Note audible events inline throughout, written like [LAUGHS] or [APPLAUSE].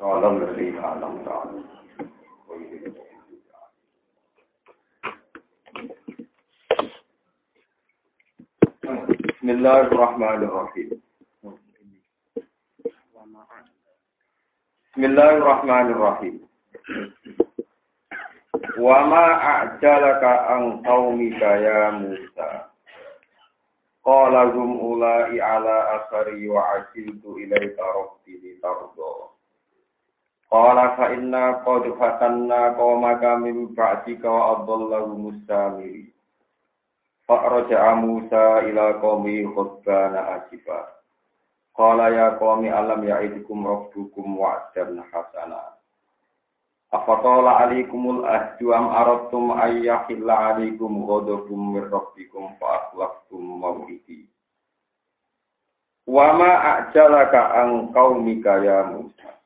Kalau lebih alam. Bismillahirrahmanirrahim. Bismillahirrahmanirrahim. Wa ma a'jalaka an qaumika ya Musa. Qala hum ulai ala asari wa asiltu ilaika rabbi litarda. Qala fa inna qad fatanna qaumaka min ba'dika wa adallahu mustamiri. Fa'raja'a Musa ila qaumi khutbana asifa. Qala ya qaumi alam ya'idukum rabbukum wa'dan hasana. Afatola alaikumul ahdu am aradtum ayyahilla alaikum ghadabum min rabbikum fa akhlaftum maw'idi. Wa ma a'jalaka an qaumika ya Musa.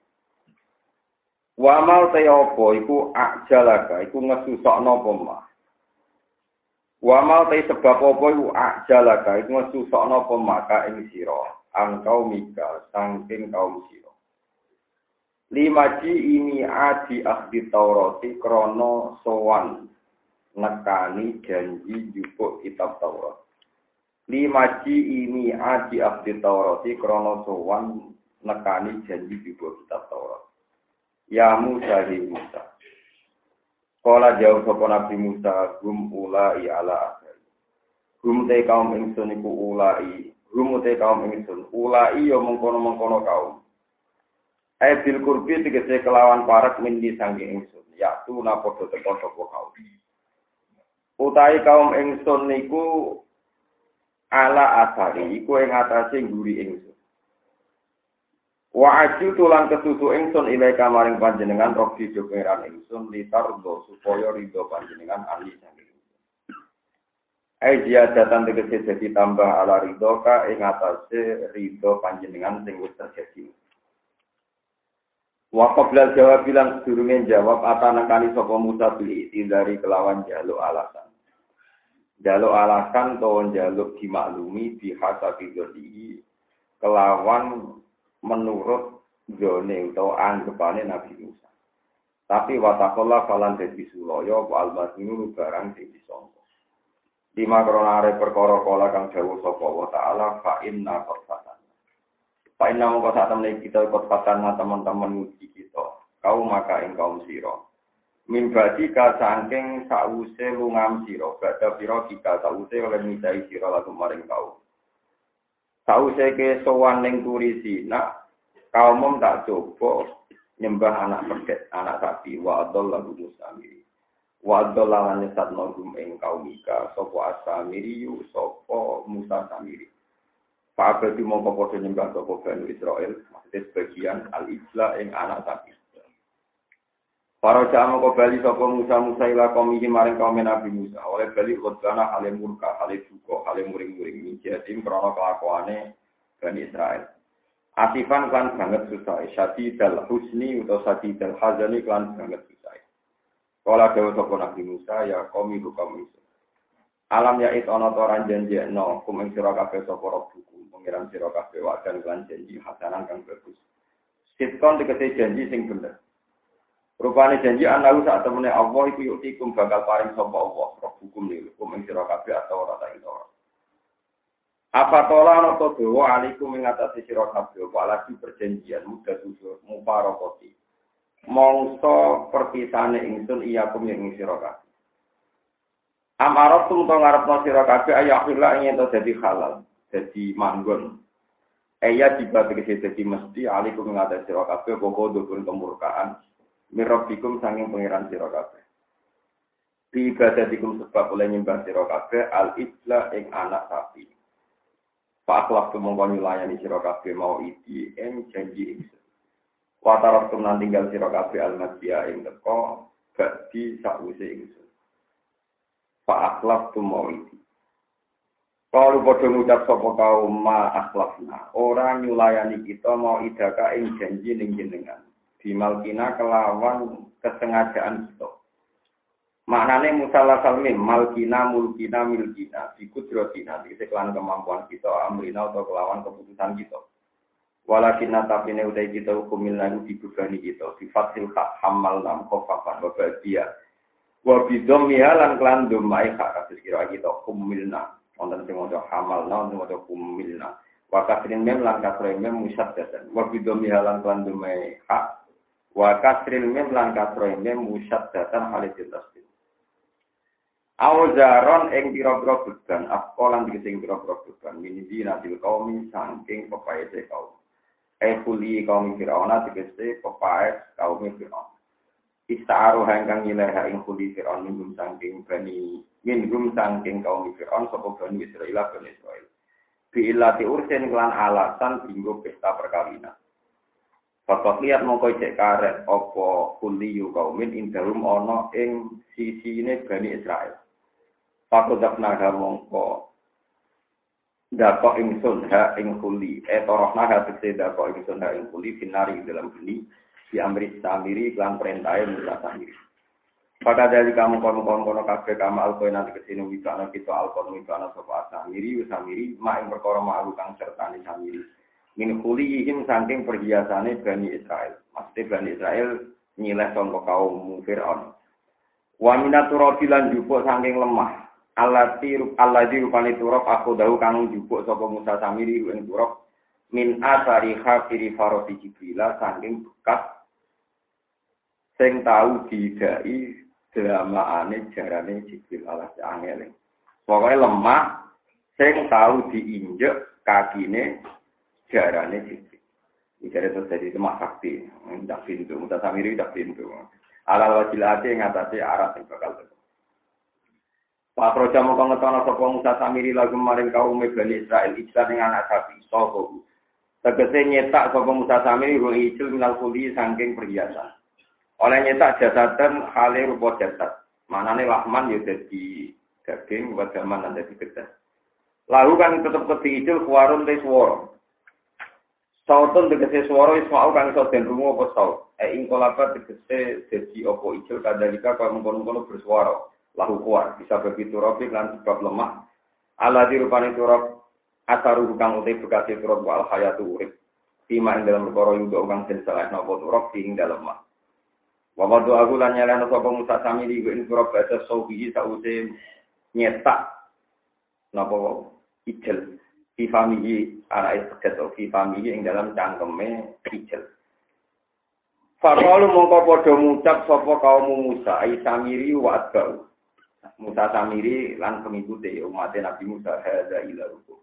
Wa ma ta iku a'jalaka iku ngesusokno apa mah. Wa mal te sebab apa iku ajalaka iku susokno apa maka ing sira angkau mika sangking kaum sira. Limaji ini adi ahdi Taurati krono sowan nekani janji jupuk kitab Taurat. Limaji ini adi ahdi Taurati krono sowan nekani janji jupuk kitab Taurat. Ya Musa di Musa. Kala jauh sapa Nabi Musa gum ulai ala akhir. Gum te kaum ingsun iku ulai, gum te kaum ingsun ulai yo mengkono-mengkono kaum. Ai bil kurbi tegese kelawan parak mindi sangking ingsun, yaktu napa teko sapa kaum. Utai kaum ingsun niku ala asari iku ing atase nguri ingsun. Wa aju tulang kesusu ingsun ilai kamaring panjenengan rogi jogeran ingsun litardo supaya ridho panjenengan ali saking Ai datang tegese jadi tambah ala ridho ka ing atase ridho panjenengan sing terjadi. Wa qabla jawab bilang sedurunge jawab atana kali sapa Musa beli dari kelawan jaluk alasan. Jaluk alasan to jaluk dimaklumi bihasabi kelawan menurut zone atau anggapane Nabi Musa. Tapi watakola falan dadi suloyo wa almasnuru barang sing disangka. Lima kronare perkara kala kang dawuh sapa wa taala fa inna qafatan. Fa inna mongko sak temne kita qafatan teman-teman uji kita. Kau maka ing kaum sira. Mimbadi ka sangking sause lungam sira, badha sira kita sause oleh mitai sira lagu maring kau. Sause ke sowan ning turi nak kaum tak coba nyembah anak pedet, anak sapi, wa adol lagu musamiri. Wa adol lawan nyesat nogum kaumika, sopo asamiri yu, sopo musa samiri. Pak Abadi mongko podo nyembah sopo Israel, maksudnya sebagian al-Isla ing anak sapi. Para jamaah kau bali sopo Musa Musa ila kaum ini maring kaum Nabi Musa. Oleh bali khutbana hale murka, hale duka, hale muring-muring. Mijadim krono kelakuane Bani Israel. Asifan klan banget susah. Syati dal husni atau syati dal hazani klan banget susah. Kala dawa sapa Nabi Musa ya komi hukum Musa. Alam ya it ana toran janji no kum ing sira kabeh sapa rabbukum pengiran sira wajan janji hasanan kang bagus. Sitkon tegese janji sing bener. Rupane janji anahu saat temene Allah iku yutikum bakal paring sapa Allah rabbukum niku kum ing sira kabeh atau ora ta ora. Apa tola ana to dawa alaikum ing atase sira kabeh apa lagi perjanjian muda susur muparokoti. Mongso perpisane ingsun iya kum ing sira kabeh. Amarot tum to ngarepno sira kabeh ayahillah ing ento dadi halal, dadi manggon. Eya tiba tegese dadi mesti alaikum ing atase sira dukun kemurkaan mirabikum sanging pangeran sira kabeh. Bi ibadatikum sebab oleh nyembah sira kabeh al isla ing anak sapi. Pak akhlak tu mongko nyulayani sira kabeh mau iki ing janji ingsun. Wa taraktum nan tinggal sira kabeh al madya ing teko badi sakwise ingsun. Pak akhlak tu mau iki. Kalau bodoh ngucap sopo kaum ma akhlakna, orang nyulayani kita mau idaka ing janji ning jenengan bimalkina kelawan kesengajaan kita. Maknane musalah salmim, malkina, mulkina, milkina, bikudrotina, di seklan kemampuan kita, amrina atau kelawan keputusan kita. Walakin tapi utai kita hukumil lalu dibebani kita. Di fatil hak hamal nam kofafan wa bahagia. Wa bidom lan klan domai hak kira kita humilna. Wonten sing hamal na, wonten maca humilna. Wa kasrin mem lan kasrin mem musaddatan. Wa bidom lan klan domai hak. wa kasril mim lan kasro mim musad datan halis tasdid Awzaron ing pira-pira bukan akolan dikising pira-pira bukan min dina til kaumi sangking pepaya te kaum Ekuli kaum Fir'aunah dikisih pepaya kaum Fir'aun. Istaru hengkang nilaiha ing kuli Fir'aun minum saking bani minum saking kaum Fir'aun sopo bani Israel bani Israel. Bila diurusin kelan alasan bingung pesta perkawinan. Bapak lihat mongko cek karet opo kuli yu kaumin indahum ono ing sisi ini bani Israel. Fakudak naga mongko dako ingsun ha ing kuli. Eh toroh naga tegese dako ingsun ha ing kuli finari dalam geni di amri samiri klan perintah musa samiri. Pada dari kamu kono kono kono kafe kamu alkoy nanti kesini wisana kita alkoy wisana sopa samiri samiri ma ing perkara ma kang sertani samiri. Min kuli ihim saking perhiasane Bani Israel. Maksudnya Bani Israel nyileh sangka kaum Fir'aun. Wa minaturabi lan jupuk saking lemah. alati alladzi rupane turab aku dahu kang jupuk sapa Musa Samiri ing turab min asari khafiri faroti Jibril saking bekas sing tau didai dramaane jarane Jibril alas angel pokoke lemah sing tau diinjek kakine jarane Jibril Misalnya terus jadi lemah sakti, tidak pintu, Musa Samiri tidak pintu. Alal wajilati yang ngatasi arah yang bakal terjadi. Pak Proja mau ngetono sapa Musa Samiri lagu maring kaum Bani Israel iklan ing anak sapi sapa Tegese nyetak sapa Musa Samiri ruh ijil minal kuli saking perhiasan. Oleh nyetak jasatan hale rupa jasad. Manane lahman ya dadi daging wadaman lan dadi gedhe. Lalu kan tetep keti ijil kuwarun te. Sautun tegese swara isma'u kang iso den rungu apa saut. E ing kolabat tegese dadi apa? Ijil kadalika kaya mengkono-kono bersuara. lahu kuat bisa begitu robi lan sebab lemah. Ala dirupani turab asaru kang utai bekasi turab wal hayatu urip. Tima ing dalam perkara yudo kang den salah napa turab ing dalam mah. Wa wadu aku lan sapa Musa sami di ing turab basa saubi sause nyetak napa ijel fi famihi ana isket fi famihi ing dalam cangkeme ijel Fakalu mongko padha ngucap sapa kaum Musa ai samiri wa Musa Samiri lan pengikuti umat Nabi Musa hadza ila hukum.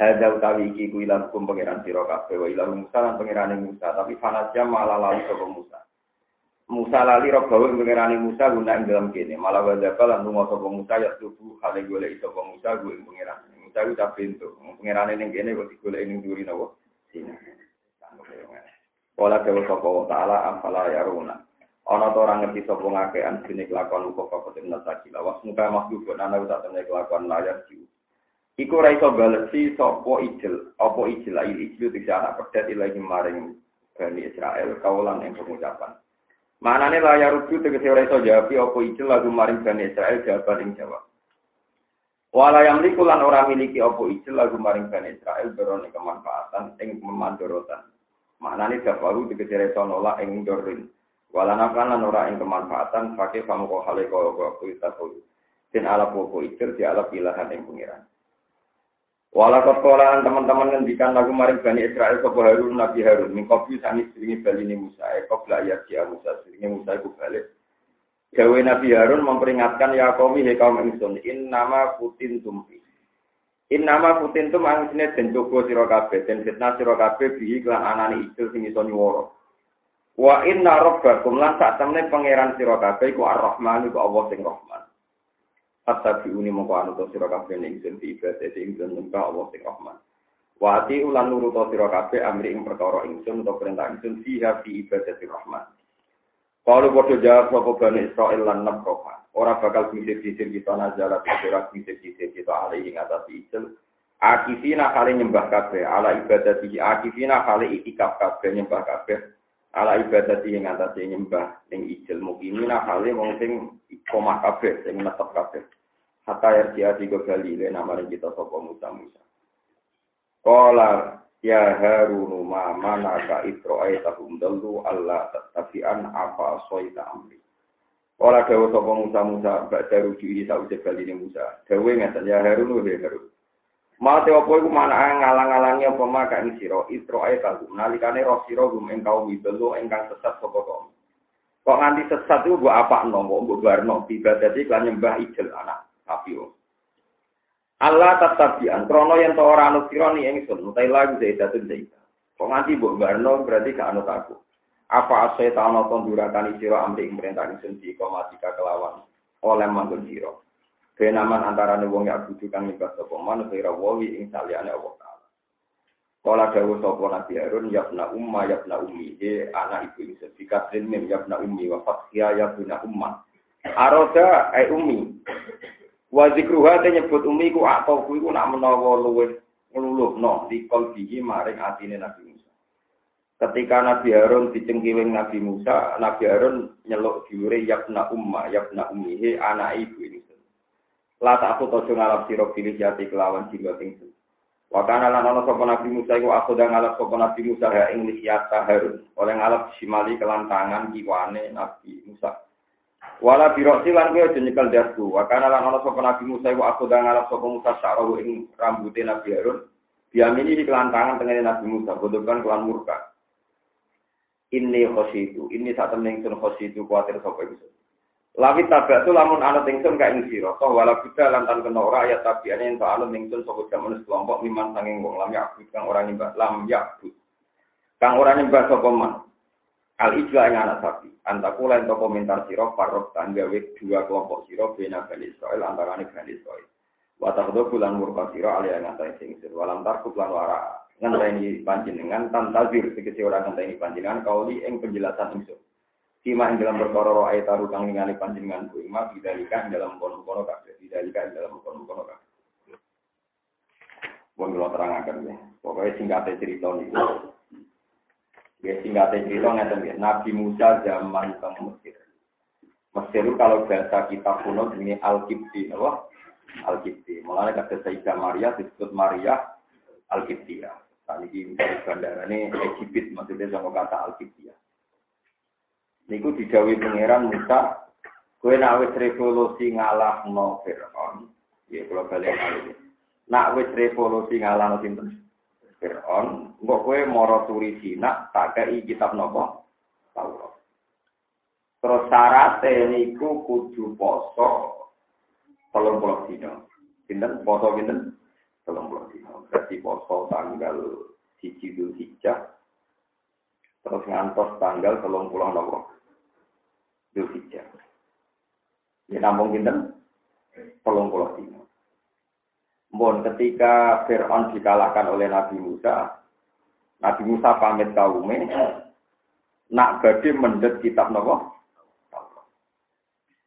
Hadza utawi iki ku ila hukum pangeran sira wa Musa lan pangerane Musa tapi fanasya malah lali sapa Musa. Musa lali robawe pangerane Musa guna ing dalam kene malah wajaba lan lunga sapa Musa ya tubuh hale golek sapa Musa gue pangeran. Ku tak pintu. Pangerane ning kene kok digolek ning duri nawa. Sini. Wala dewa sapa wa ta'ala afala yaruna. ana to ora ngerti sapa ngakean dene kelakuan kok ten nasaki lawas muka makhluk ana ora temne kelakuan layar jiwa. Iku ora iso balesi sapa ijil apa ijil ail ijil bisa anak pedet ilahi maring Bani Israel. Kaulan yang pengucapan. Manane layar rujuk tegese ora iso jawab apa ijil lagu maring Bani Israel jawaban ing jawab Wala yang liku lan ora miliki apa ijil lagu maring Bani Israel berone kemanfaatan ing memandorotan. Maknane dafaru iso nolak ing dorin. Walana lan ora ing kemanfaatan pakai kamu kok hale kok kok Den ala poko itu di ala pilahan yang pengiran. Walakot kolaan teman-teman ngendikan lagu maring Bani Israel ke Harun Nabi Harun. Mingkopi sani seringi bali ini Musa. Ekop ayat dia Musa. Seringi Musa iku balik. Gawe Nabi Harun memperingatkan ya kaum he kaum ingsun. In nama putin tumpi. In nama putin tum angsine den jogo sira kabeh. Den fitnah sira kabeh bihi klan anani ijil sing iso nyuwara. Wa inna rabbakum lan sak temne pangeran sira kabeh iku Ar-Rahman iku Allah sing Rahman. Hatta biuni mongko anu to sira kabeh ning ingsun ibadah sing nyembah Allah sing Rahman. Wa ati ulan nurut sira kabeh amri ing perkara ingsun utawa perintah ingsun fiha fi ibadah sing Rahman. Kalau bodoh jawab sapa Bani Israel lan nabroka. Ora bakal bisir-bisir kita nazala ora bisir-bisir kita alih ing atas Israel. Akifina kali nyembah kabeh ala ibadah akifina kali itikaf kabeh nyembah kabeh ala ibadah yang atas nyembah ning ijil mukimina hale wong sing komah kabeh sing netep kabeh hatta ya dia tiga kali nama kita sapa Musa Musa Kala Ya Harun ma mana ka itro'ai tahum dalu Allah tetapian apa soita amri. Ola dawa sapa Musa Musa bakda rujuk ini sausé ini Musa. Dawa ngeten ya Harun ya Harun. Mate apa iku mana ngalang-alangi apa maka ing sira itro'ai tahum nalikane roh sira gum ing kaum dalu ingkang sesat sapa kaum. Kok nganti sesat itu mbok apa nongko mbok barno tiba dadi kan nyembah ijel anak sapi. Allah tatabian, krono yang to ora anut sira ni ingsun, utai lagu zaidatun zaita. Kok nganti mbok barno berarti gak anut aku. Apa asai ta ana tondurakan sira amri ing perintah ingsun di komatika kelawan oleh manggon sira. Benaman antarané wong ya kudu kang nyembah sapa man kira wawi ing saliyane Allah taala. Kala dawuh sapa Nabi Harun umma yabna ummi he anak ibu ingsun dikatrin mim yabna ummi wa fathiya yabna umma. Aroda ai ummi Wa zikruha te nyebut umi ku atau ku iku nak menawa luwih ngluluhno di kalbihi maring atine Nabi Musa. Ketika Nabi Harun dicengkiwing Nabi Musa, Nabi Harun nyeluk diure yakna umma, yakna ummihi anak ibu ini. La tak aku tojo ngalap siro pilih jati kelawan jiwa tingsun. Wakana lan ana sapa Nabi Musa iku aku dah ngalap sapa Nabi Musa ya ing lihyata Harun. Oleh ngalap simali kelantangan kiwane Nabi Musa. Wala biroksi lan kowe aja nyekel dasku. Wa kana lan ana sapa Nabi Musa iku aku dah ngalap sapa Musa syarahu ing rambute Nabi Harun. Diamini di kelantangan tengene Nabi Musa, bodokan kelan murka. Ini khositu, ini saat temen ingsun khositu kuatir sapa iku. Lawi tabak tu lamun ana ingsun ka ing sira, toh wala kita lantan kena ora ayat tabiane yen anu ingsun sapa jaman kelompok miman sanging wong lam yakut kang ora nyembah lam yakut. Kang ora nyembah sapa man. Al ijla yang anak sapi. Antaku lain to komentar siro farok tanggawe dua kelompok siro bena Bani Israel antara Bani Israel. Watak do bulan murka siro alia ngatai singsir. Walam tarkub lan wara ngenteni panjenengan tantazir segesi orang ngenteni panjenengan kauli ing penjelasan ingsun. Sima ing dalam perkara ayat taru kang ningali panjenengan ku ima bidalika ing dalam kono-kono kabeh. Bidalika dalam kono-kono kabeh. Pun kula terangaken ya. Pokoknya singkatnya cerita niku. Ya singkatnya cerita ngeten ya. Nabi Musa zaman ke Mesir. Mesir itu kalau bahasa kita kuno ini Al-Kibti, apa? Al-Kibti. Mulanya kata Sayyidah Maria disebut Maria Al-Kibti ya. Tadi ini bandara ini Egypt, maksudnya sama kata Al-Kibti ya. Niku didawi pangeran Musa, kue nak revolusi ngalah no Fir'aun. Ya kalau balik kali Nak wis revolusi ngalah no sinten Fir'aun, mbok kowe mara turi Cina tak kei kitab nopo? Taurat. Terus syaratnya niku kudu poso tolong puluh dino. Pinten poso? Tolong puluh dino. Berarti poso tanggal siji dulu hijjah. Terus ngantos tanggal tolong puluh nopo? Dulu hijjah. Ya nampung pinten? Tolong puluh dino. Mohon ketika Fir'aun dikalahkan oleh Nabi Musa, Nabi Musa pamit kaumnya, nak badhe mendet kitab nopo?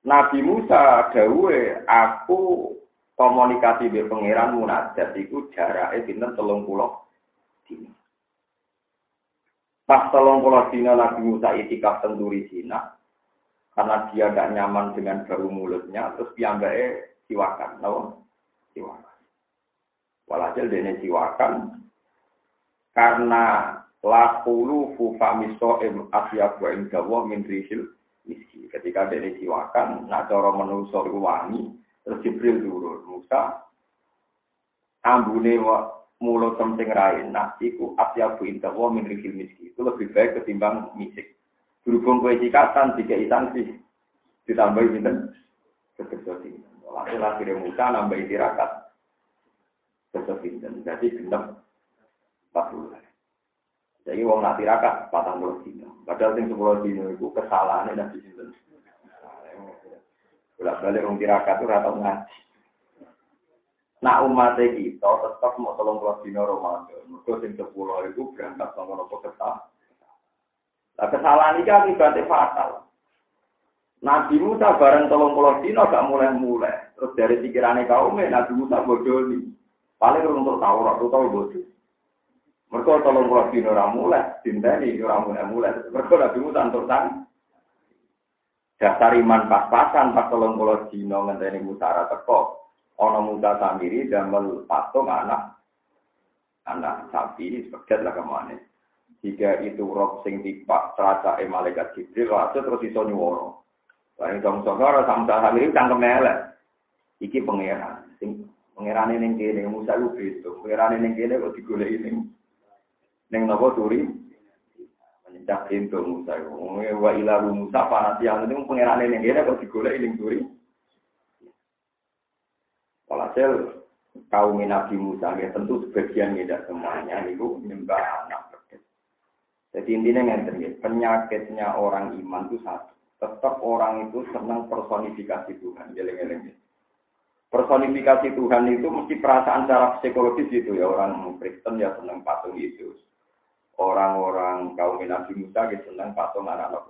Nabi Musa dawe aku komunikasi be pangeran munajat iku jarake pinten 30 dina. Pas 30 dina Nabi Musa itikaf tenduri Cina karena dia tidak nyaman dengan bau mulutnya terus piyambake siwakan, nopo? Siwakan. Walhasil dene siwakan karena lakulu fufamiso em asya wa ing dawa min rihil miski. Ketika dene siwakan nak cara menungso wangi terus Jibril turun Musa ambune mulut something lain. Nah, iku asya bu indawa min rihil miski. Itu lebih baik ketimbang misik. Berhubung kue cikatan, tiga sih Ditambahi pinten? Sebesar ini. Hasil akhirnya Musa nambah tirakat. Besok pinten. Jadi genep 40 hari. Jadi wong nak tirakat patang puluh dino. Padahal sing sepuluh dino itu kesalahannya nabi sinten. Bolak balik wong tirakat itu rata ngaji. Nah umat kita tetap mau tolong puluh dino Ramadan. Mereka sing sepuluh itu berangkat sama nopo kesal. Nah kesalahan ini akibatnya fatal. Nabi Musa bareng tolong puluh dino gak mulai-mulai. Terus dari pikirannya kaumnya Nabi Musa bodoh nih. Paling untuk tahu aku tahu bodoh. Mereka tolong pulau dino orang mulai, ini orang mulai mulai. Mereka nabi musa untuk sang. Dasar iman pas-pasan pas tolong pulau dino ngenteni musara teko. Ono muda sendiri dan patung anak anak sapi, sebagian lah ke mana. Jika itu roh sing tipak terasa e malaikat Jibril, lalu terus iso nyuwara. Lain dong sokor samsa hamil cangkem elek. Iki pangeran. Sing pangeran ning kene Musa lu beto. Pangeran ning kene kok digoleki ning ning napa turi? Menyedak pintu Musa. Wa ila Musa panati yang itu pangeran ning kene kok digoleki ning turi. Walhasil kaum Nabi Musa ya tentu sebagian tidak semuanya itu menyembah anak jadi intinya yang penyakitnya orang iman itu satu. Tetap orang itu senang personifikasi Tuhan. Jeleng-jeleng. Personifikasi Tuhan itu mesti perasaan secara psikologis itu ya. Orang Kristen ya senang patung Yesus. Orang-orang kaum Nabi Musa ya senang patung anak-anak.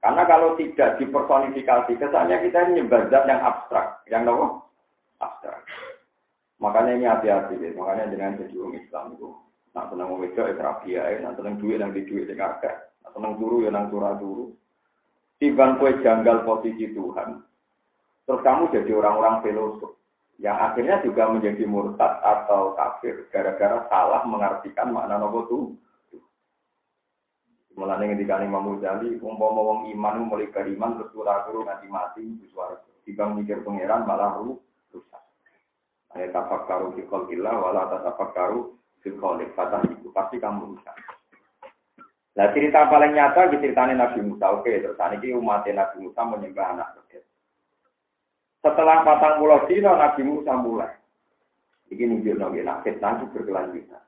Karena kalau tidak dipersonifikasi, kesannya kita ini nyembah yang abstrak. Yang apa? Abstrak. Makanya ini hati-hati. Makanya dengan jadi Islam itu Nak seneng wong wedok ya terapi ya, nak seneng duit nang di duit sing akeh. Nak seneng turu ya nang turah turu. Tiban janggal posisi Tuhan. Terus kamu jadi orang-orang filosof yang akhirnya juga menjadi murtad atau kafir gara-gara salah mengartikan makna nopo tuh. Mulane ketika Imam Ghazali umpama wong iman mulai iman terus ora guru nganti mati di swarga. Tiba mikir pangeran malah rusak. Ayat tafakkaru fi khalqillah wala tatafakkaru Filkolik, kata itu pasti kamu bisa. Nah cerita paling nyata ceritanya Nabi Musa. Oke, terus ini umat Nabi Musa menyembah anak. Setelah patang pulau dino Nabi Musa mulai. Ini nunjuk nabi nak fitnah itu berkelanjutan.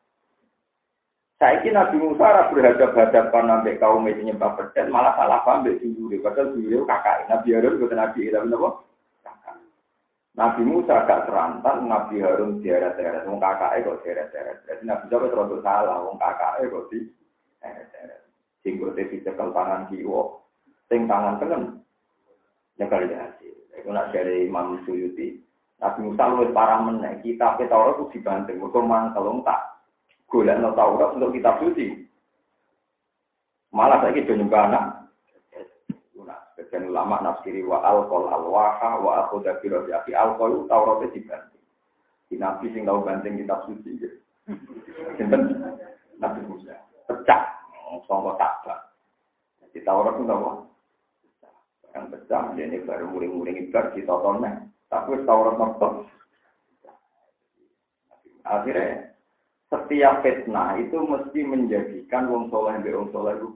Saya kira Nabi Musa berhadapan-hadapan sampai kaum itu nyembah pedet, malah salah paham dari sendiri. Padahal sendiri kakak Nabi Harun bukan Nabi Tapi apa? Nabi Musa gak serantan, Nabi Harun deret-deret, wong kakaknya kok deret-deret. Jadi Nabi Musa terus salah, wong kakaknya kok di deret-deret. Sing kote dicekel tangan kiwo, sing tangan tengen. Nyekal hasil. Nak dari Imam Suyuti. Nabi Musa lu parah meneh, kita kita orang itu dibanting, mereka mantel, tak golek no Taurat untuk kitab suci. Malah saya gitu nyembah anak, Sebagian ulama nafsiri wa alkohol alwaha wa akhoda biro api alkohol Tauratnya dibanting. Di Nabi sing tahu banting kitab suci. Sinten Nabi Musa. Pecah. Songko takba. Di Taurat itu apa? Yang pecah. Ini baru muring-muring ibar di totonnya. Tapi Taurat mertok. Akhirnya setiap fitnah itu mesti menjadikan wong soleh dan wong soleh itu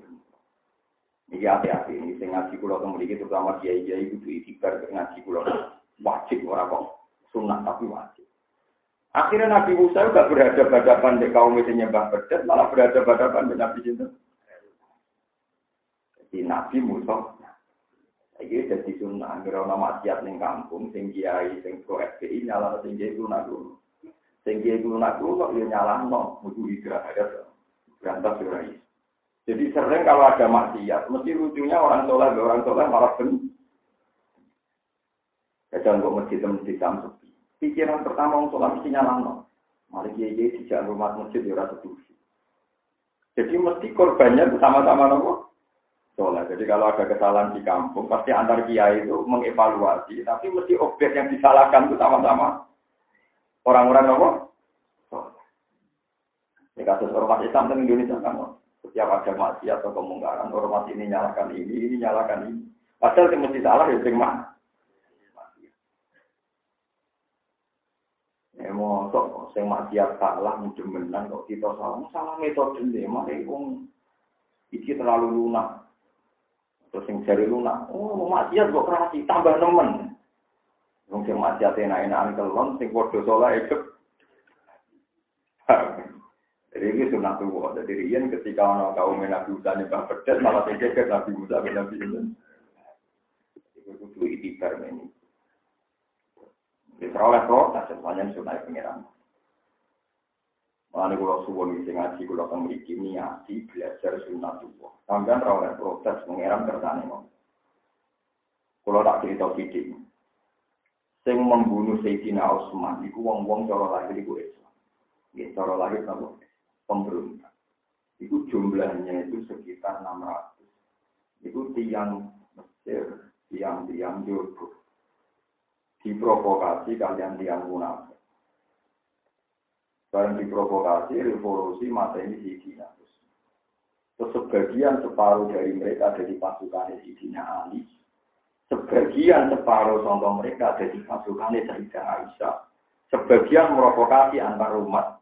ini hati-hati ini sing ngaji kula teng mriki terutama kiai-kiai kudu itibar ngaji kula wajib ora kok sunat tapi wajib. Akhirnya Nabi Musa juga berhadapan-hadapan dengan kaum itu nyembah bedet, malah berhadapan-hadapan dengan Nabi Cinta. Jadi Nabi Musa, ini jadi sunnah, kira nama maksiat ning kampung, sing kiai, sing pro FPI, nyala sing kiai lunak dulu. Sing kiai lunak dulu kok dia nyala no, mutu hijrah, ada berantas surai. Jadi sering kalau ada maksiat, mesti lucunya orang soleh, orang soleh malah ben. Kadang kok masjid masjid sepi. Pikiran pertama orang soleh mesti nyala no. Malah kiai tidak rumah masjid ya rasa Jadi mesti korbannya sama-sama nopo soleh. Jadi kalau ada kesalahan di kampung, pasti antar kiai itu mengevaluasi. Tapi mesti objek yang disalahkan itu sama-sama orang-orang nopo. Ini kasus ormas Islam di Indonesia kan. Setiap ada maksiat atau kemungkaran, ormas ini nyalakan ini, ini nyalakan ini. Padahal yang mesti salah ya sing mah. Ya mosok sing maksiat salah mudah menang kok kita salah. Salah metode ini, wong iki terlalu lunak. Terus yang jari lunak, oh maksiat kok kerasi, tambah nemen. Wong sing maksiat enak-enakan kelon, sing padha saleh itu. Jadi ini sunnah tua. Jadi Rian ketika orang kaum Nabi Musa nyembah pedas malah ke Nabi Musa bin Nabi Musa. Itu kudu itibar ini. Bisa oleh protes semuanya sunnah pengiran. Mulane kula suwun sing ngaji kula teng mriki niati belajar sunnah. Sampeyan ora oleh protes pengiran kersane kok. Kula tak cerita sithik. Sing membunuh Sayyidina Utsman iku wong-wong cara lahir iku Islam. Nggih cara lahir napa? pemberontak. Itu jumlahnya itu sekitar 600. Itu tiang Mesir, tiang-tiang Yorgo. Diprovokasi kalian tiang munafik. Barang diprovokasi, revolusi masa ini Sidina. Terus sebagian separuh dari mereka ada di pasukan Sidina Ali. Sebagian separuh contoh mereka ada di pasukan Sayyidah Aisyah. Sebagian merokokasi antar umat.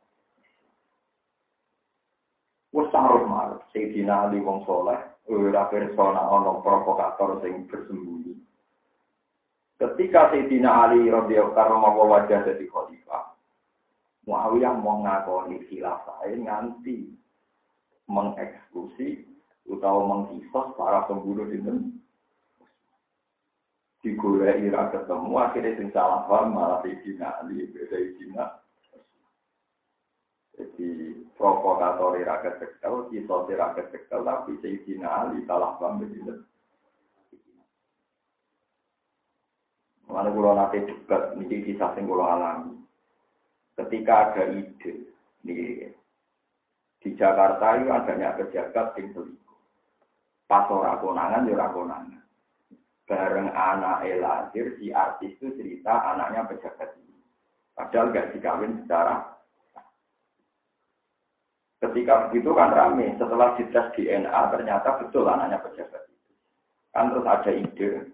Wes taruh Sayyidina Ali wong soleh, ora persona ono provokator sing bersembunyi. Ketika Sayyidina Ali radhiyallahu anhu wajah jadi khalifah, Muawiyah mau ngakoni khilafah nganti mengeksekusi utawa mengkisos para pembunuh itu digoleki ira ketemu akhirnya sing salah paham malah Sayyidina Ali beda Sayyidina. Jadi provokator ira ketekel kisos ira ketekel tapi Sayyidina Ali salah paham begitu Mana kulo nate debat niki kisah sing alami ketika ada ide nih di Jakarta itu adanya pejabat yang selingkuh. Pas ora konangan ya konangan. Bareng anak lahir si artis itu cerita anaknya pejabat ini. Padahal gak dikawin secara Ketika begitu kan rame, setelah dites DNA ternyata betul anaknya pejabat itu. Kan terus ada ide,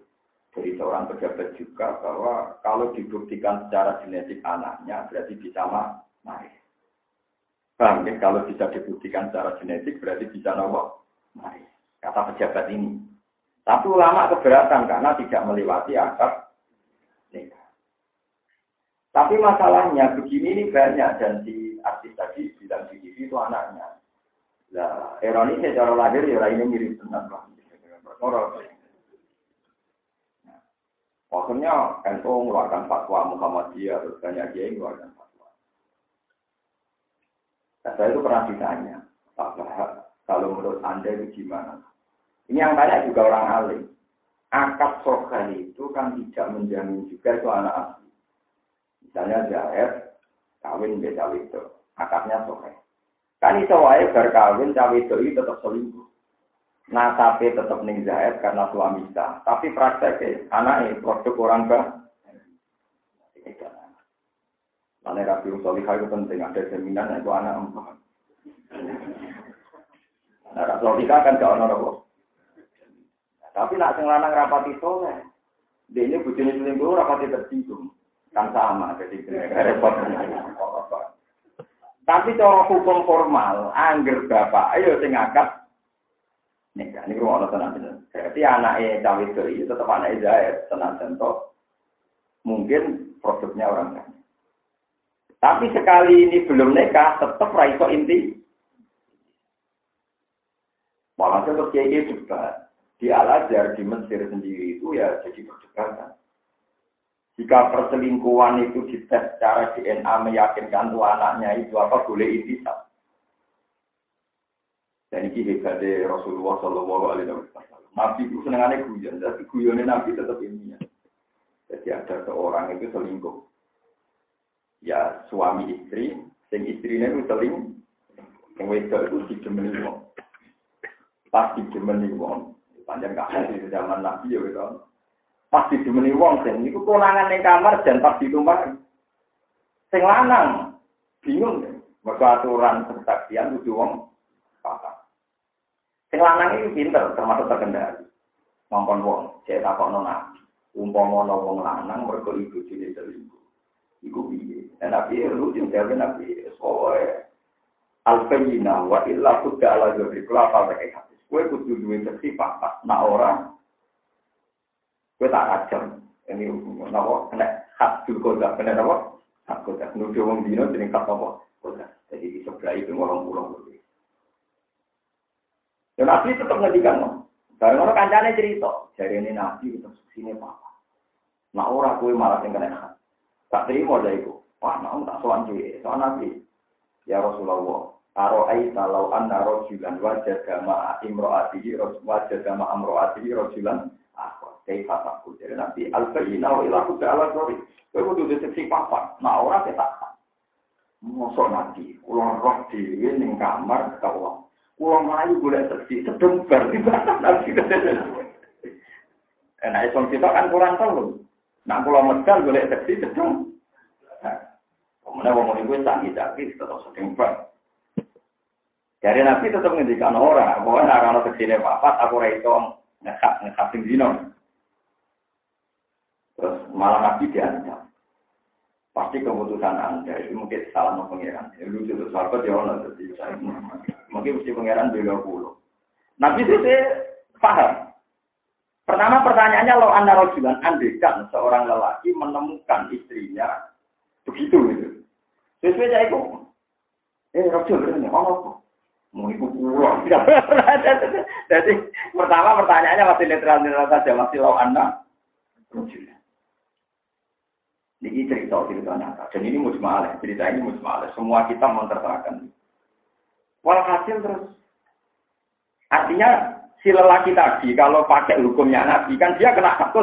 dari seorang pejabat juga bahwa kalau dibuktikan secara genetik anaknya berarti bisa mati. Paham ya? Kalau bisa dibuktikan secara genetik berarti bisa nopo mati. Kata pejabat ini. Tapi ulama keberatan karena tidak melewati nikah. Tapi masalahnya begini ini banyak dan di artis tadi bilang di itu anaknya. Nah, ironisnya cara lahir ya ini mirip benar lah. Akhirnya NU mengeluarkan fatwa Muhammadiyah, terus banyak dia mengeluarkan fatwa. Nah, saya itu pernah ditanya, Pak kalau menurut Anda itu gimana? Ini yang tanya juga orang alim. Akad sokan itu kan tidak menjamin juga itu anak asli. Misalnya Zaid kawin cawe itu, akadnya sokan. Kan itu wae berkawin cawe itu tetap selingkuh nasabe tetap ning Zaid karena suami sah. Tapi prakteknya anaknya produk orang bah. Mana rapi solihah itu penting, ada jaminan itu anak empat. Nah, rapi solihah kan gak ono Tapi nak sing lanang rapati soleh, dia ini bujuni selingkuh rapati tersinggung. Kan sama, jadi repot. Tapi cara hukum formal, angger bapak, ayo sing akad Nih, ini rumah Allah tenang tenang. Berarti anaknya cawe itu tetap anaknya Zaid, tenang tenang. Mungkin produknya orang lain. Tapi sekali ini belum nikah, tetap raiso inti. Walhasil terus kiai debat. Di Al-Azhar, di Mesir sendiri itu ya jadi perdebatan. Jika perselingkuhan itu dites secara DNA meyakinkan tuh anaknya itu apa boleh intisab. Dan ini hebatnya Rasulullah Shallallahu Alaihi Wasallam. Nabi itu senengannya guyon, tapi guyonnya Nabi tetap ini ya. Jadi ada seorang itu selingkuh. Ya suami istri, sing istrinya itu seling, yang wedok itu dijemeni wong. Pas dijemeni wong, panjang gak di zaman Nabi ya gitu. Pas dijemeni wong, sing itu konangan yang kamar dan pas di rumah. Sing lanang bingung. Mereka aturan kesaksian itu wong. Sing lanang iki pinter termasuk terkendali. Mampun wong, cek takokno nabi. Umpama ana wong lanang mergo ibu jine selingkuh. Iku piye? Dan nabi lucu jawab nabi, soe alfayina wa illa kudda ala jabri kelapa pakai hadis. Kue kudu duwe seksi papat, nak orang. Kue tak ajar. Ini nawa kena hak dul koda, kena nawa hak koda. Nuduh wong dino jeneng hak apa? Koda. Jadi di sebelah itu ngolong pulang Dan Nabi tetap ngedikan no. Barang orang kancane cerita, jadi ini Nabi itu sini apa? Nah orang kue malah yang kena Tak terima dari itu. Wah, nah tak soan cuy, soan Nabi. Ya Rasulullah, Aro aita lau anna rojulan wajah gama imro'atihi wajah gama amro'atihi rojulan aku kaifa takut jadi nanti al-bayina wa ila kuda ala sori kowe kudu deteksi papa nah ora ketak mosok nanti ulang roh dhewe ning kamar kawula Pulau Melayu boleh seksi, sedang berarti nanti Nah, Islam kita kan kurang tahu. Nah, Pulau Medan boleh seksi, sedang. Nah, Mana wong iku sakit-sakit tetap banget. Dari Nabi tetap ngendikan orang, bahwa nak kalau kecilnya papat, aku itu ngekat ngekat sing zino. Terus malah Nabi diancam. Pasti keputusan anda itu mungkin salah mau pangeran. Ya, lu itu sahabat ya Allah, jadi mungkin mesti pangeran bela pulau. Nabi itu paham. Pertama pertanyaannya lo anda rojulan andekan seorang lelaki menemukan istrinya begitu gitu. Sesuai itu, eh rojul ini apa? Mau ikut pulau. [LAUGHS] Jadi pertama pertanyaannya masih netral-netral saja, masih lo anda rojul. Ini cerita cerita nyata. Dan ini musmalah, cerita ini musmalah. Semua kita mentertakan. Walhasil terus. Artinya si lelaki tadi kalau pakai hukumnya Nabi kan dia kena hak?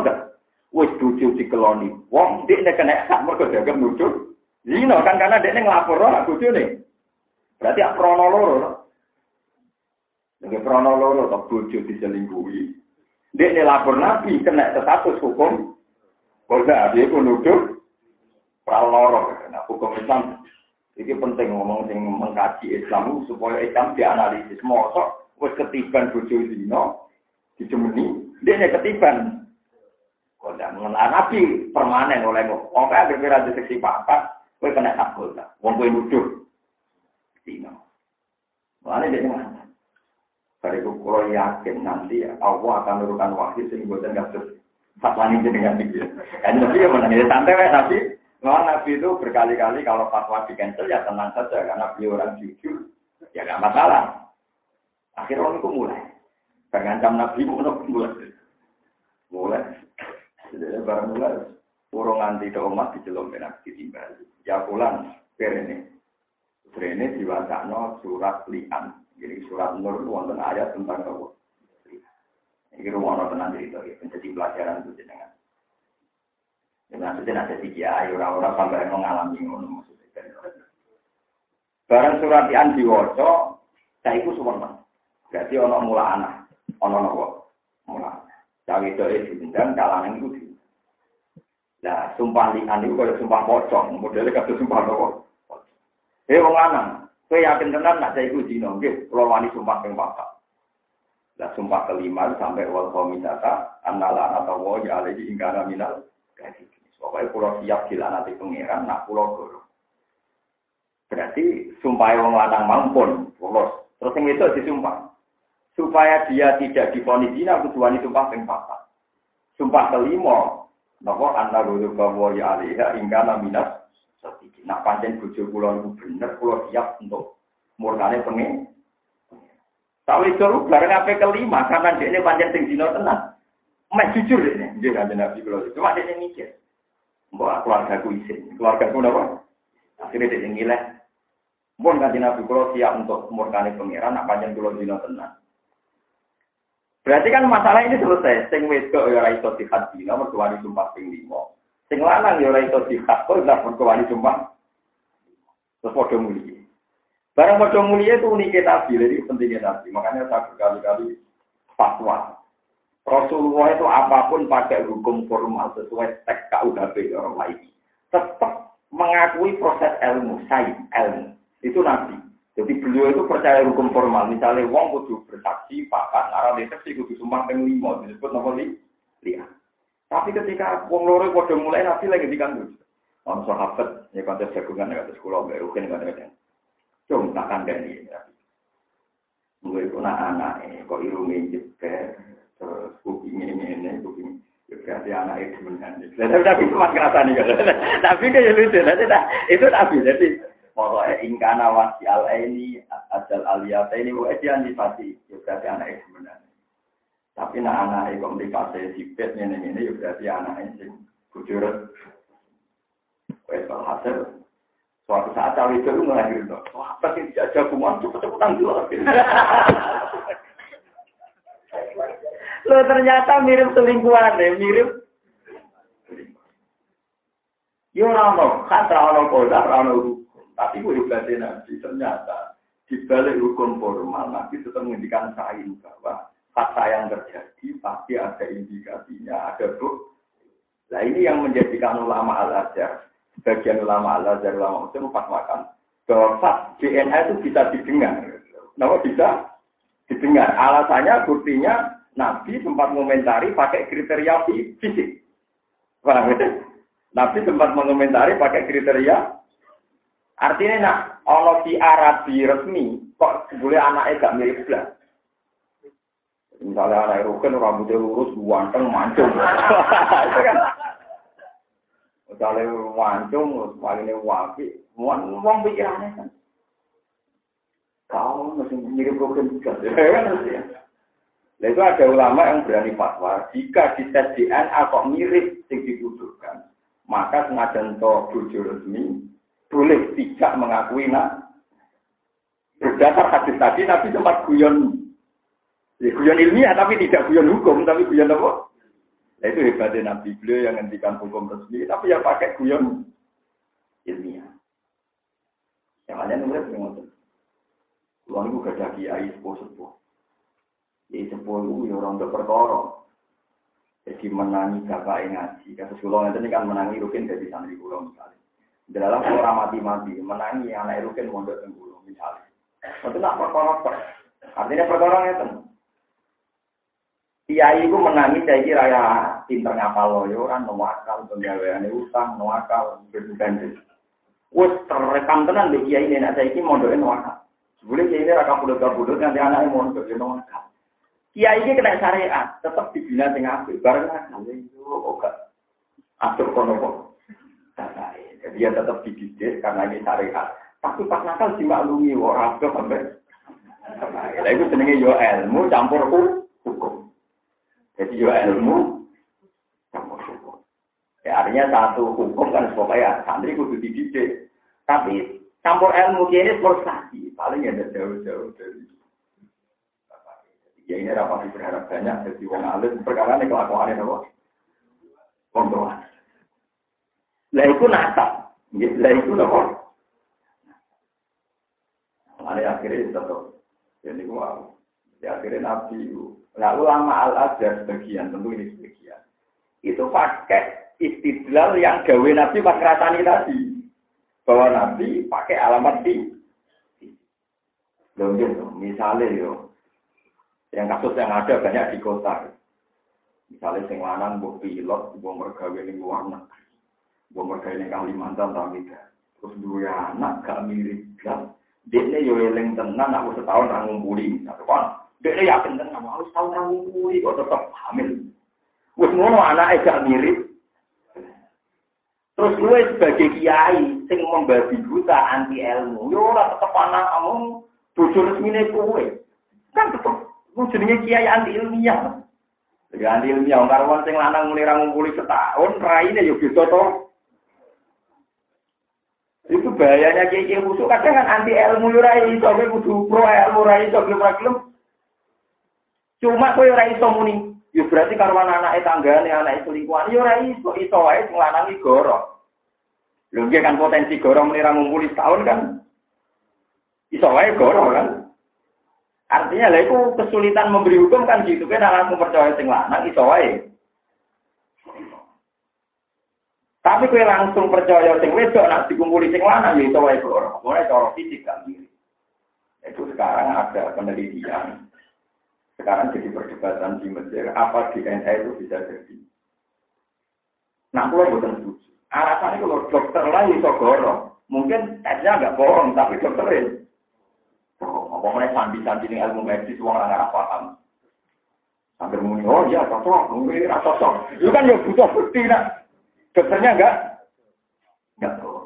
Wes ducu dikeloni. Wong dia kena hak mereka jaga nuduh. Zino kan karena dia ngelapor lah nih. Berarti ya pronoloro. Dengan pronoloro atau bojo diselingkuhi. Dia lapor Nabi kena status hukum. Kalau dia pun praloro. Nah, hukum Islam ini penting ngomong sing mengkaji Islam supaya Islam dianalisis. Mosok wis ketiban bojo dino dijemeni, dia ketiban. Ndak mengenal Nabi permanen oleh kok. Kae berbeda di seksi papat, kowe kena takut. Wong kowe nuduh dino. Mana dia mana? Dari kalau yakin nanti Allah akan menurunkan wahyu sehingga buatan kasus fatwa ini dengan tinggi. Kan tapi ya mana santai tapi Memang Nabi itu berkali-kali kalau fatwa di cancel ya tenang saja karena beliau orang jujur ya nggak masalah. Akhirnya orang itu mulai. Mengancam Nabi mulai mulai. Mulai. Jadi barang mulai. Urung anti ke umat di jelom benak ditimbal. Ya pulang. Ini. Ini diwacana surat lian. Jadi surat nur wonten ayat tentang Allah. Ini rumah tenang cerita. Menjadi pelajaran itu jenengan. Ya, maksudnya ada tiga ayo orang-orang sampai mengalami ngono maksudnya. Barang surat diwoco, saya ikut semua. Berarti ono mula anak, ono nopo mula. Cawe itu diundang, kalangan itu di. Nah, sumpah lian itu kalau sumpah pocong, modelnya kata sumpah nopo. Eh, wong lanang, kowe yakin tenan nak saya ikut dino, nggih, kula wani sumpah ping papat. Lah sumpah kelima sampai wal qamisata annala atau wa ya alaihi ingkana minal. Pokoknya pulau siap nanti pengiran, nak pulau dulu. Berarti sumpah yang lanang mampun, pulau. Terus yang itu disumpah. Supaya dia tidak difonis zina, kecuali sumpah yang papat. Sumpah kelima, nopo anda dulu bahwa ya alihya hingga naminas sedikit. Nah panjang bujuk pulau itu bener, pulau siap untuk murkane pengen. Tapi itu bareng apa kelima, karena dia ini panjang tinggi tenang. Mas jujur ini, dia kan nabi pulau itu, cuma dia mikir. Mbak keluarga ku isin. Keluarga ku apa? Akhirnya dia ngileh. Mbak kanji Nabi kalau siap untuk murkani pengiran, nak panjang kulo dino tenang. Berarti kan masalah ini selesai. Sing wedok ya ora iso dihat dino, mertua sumpah ping limo. Sing lanang ya ora iso dihat kok lah mertua sumpah. Terus padha mulia. Barang padha mulia itu uniknya Nabi, jadi pentingnya Nabi. Makanya saya berkali-kali fatwa. Rasulullah itu apa pun pakai hukum formal sesuai teks KUHP orang lain. Tetap mengakui proses ilmu, sains, ilmu. Itu Nabi. Jadi beliau itu percaya hukum formal. Misalnya wong kudu bersaksi, pakat, arah deteksi kudu sumpah peng lima, disebut nomor lihat. Tapi ketika wong loro pada mulai Nabi lagi dikandung. Orang sahabat, ya kan jagungan ya sekolah, mbak Rukin kan ada. Cuma tak kandani. Gue itu anak-anak, kok irungi jeber, terus kuping ini ini kuping ya berarti anak itu menjadi tapi tapi cuma kerasa nih? [LAUGHS] Tapi kayak lucu. Itu tapi jadi pokoknya ingkana wasi al ini asal aliyata ini bu aja pasti ya berarti anak itu menjadi tapi nak anak itu fase sipet ini ini ya berarti anak itu bujur Wes hasil. Suatu saat cawe itu melahirkan, wah pasti dijajah kuman cepet-cepetan dulu. Lo ternyata mirip selingkuhan deh, mirip. Yo rano, kata rano koda, rano hukum. Tapi gue juga nabi ternyata di balik hukum formal nabi tetap menghentikan sain bahwa fakta yang terjadi pasti ada indikasinya, ada bukti. Nah ini yang menjadikan ulama al azhar bagian ulama Allah dari ulama Muslim makan bahwa DNA itu bisa didengar. Nama bisa didengar. Alasannya buktinya Nabi sempat mengomentari pakai kriteria fisik. Paham ya? Nabi sempat mengomentari pakai kriteria Artinya nak ono di Arabi resmi kok boleh anaknya gak mirip belas. Misalnya anak Rukin rambutnya lurus, ganteng, mancung. [LAUGHS] Itu kan. Misalnya mancung, palingnya wapi, Wong wong pikirannya kan. Kau masih mirip Rukin juga. [LAUGHS] Nah itu ada ulama yang berani fatwa, jika di tes DNA kok mirip yang dibutuhkan, maka senajan to bojo resmi boleh tidak mengakui nak. Berdasar hadis tadi Nabi sempat guyon, ya, guyon ilmiah tapi tidak guyon hukum, tapi guyon apa? Nah, itu hebatnya Nabi beliau yang ngendikan hukum resmi, tapi ya pakai guyon ilmiah. Yang lainnya nulis yang Uang itu gak ada kiai sepuh-sepuh. Sepuh itu ya orang perkara. Jadi menangi bapak ngaji. Kasus kulo itu kan menangi rukin dari santri kulo misalnya. Dalam orang mati-mati menangi anak rukin mondok kulo misalnya. Itu nak perkara Artinya perkara itu. Kiai itu menangi saya kira ya pinter ngapal lo, ya orang nuwakal, penggawean utang, nuwakal, berbukan Wes terekam tenan di kiai nenek saya ini mondoknya nuwakal. Sebelum kiai ini raka bulut-bulut nanti anaknya mondok ya nuwakal. Kiai ini kena syariat, tetap dibina sing apik. Bareng nakal itu oke. Atur kono kok. Jadi dia tetap dididik karena ini syariat. Tapi pas nakal dimaklumi orang itu sampai. Nah itu senengnya yo ilmu campur hukum. Jadi yo ilmu campur hukum. Ya, artinya satu hukum kan supaya santri kudu dididik. Tapi campur ilmu ini frustasi. Paling ada jauh-jauh dari Ya ini rapat berharap banyak jadi wong alim perkara ini kelakuan ini apa? Kontrol. Lah itu nata. Lah itu apa? Ada akhirnya tetap. Jadi gua di akhirnya nabi Nah ulama al azhar sebagian tentu ini sebagian. Itu pakai istidlal yang gawe nabi pas ngerasani tadi. Bahwa nabi pakai alamat di. Loh, misalnya yo, yang kasus yang ada banyak di kota. Misalnya sing lanang mbok pilot, mbok mergawe ning luar negeri. Mbok mergawe ning Kalimantan ta Terus dua anak gak mirip gak. Dekne yo eling tenan aku setahun ra ngumpuli. Kan dekne yakin tenan aku setahun ra ngumpuli kok tetep hamil. Wis ngono anake gak mirip. Terus gue sebagai kiai sing membabi buta anti ilmu, yo ora tetep anakmu bojo resmine kowe. Kan tetep Ku jenenge kiai anti ilmiah. Ya anti ilmiah wong karwan sing lanang mulai ra ngumpuli setahun, raine yo bisa to. Itu bahayanya kiai kiai khusus kadang kan anti ilmu yo ra iso kowe kudu pro ilmu ra iso gelem ra gelem. Cuma kowe ora iso muni. Ya berarti karwan anake tanggane, anake selingkuhan yo ora iso, iso wae sing lanang iki goro. Lho kan potensi goro mulai ra ngumpuli setahun kan. Iso wae goro kan. Artinya lah itu kesulitan memberi hukum kan gitu kan langsung percaya sing lanang iso wae. Tapi kue langsung percaya sing wedok nak dikumpuli sing lanang ya iso wae ora. Cara fisik kan. Itu sekarang ada penelitian. Sekarang jadi perdebatan di Mesir, apa DNA itu bisa jadi. Nah, kalau bukan setuju. Alasannya kalau dokter lah iso goro. Mungkin tesnya nggak bohong, tapi dokterin. Apa mana sandi-sandi ini ilmu medis, uang orang paham. Sambil muni, oh iya cocok, mungkin ini cocok. Itu kan ya butuh bukti, nak. Dokternya enggak? Enggak tahu.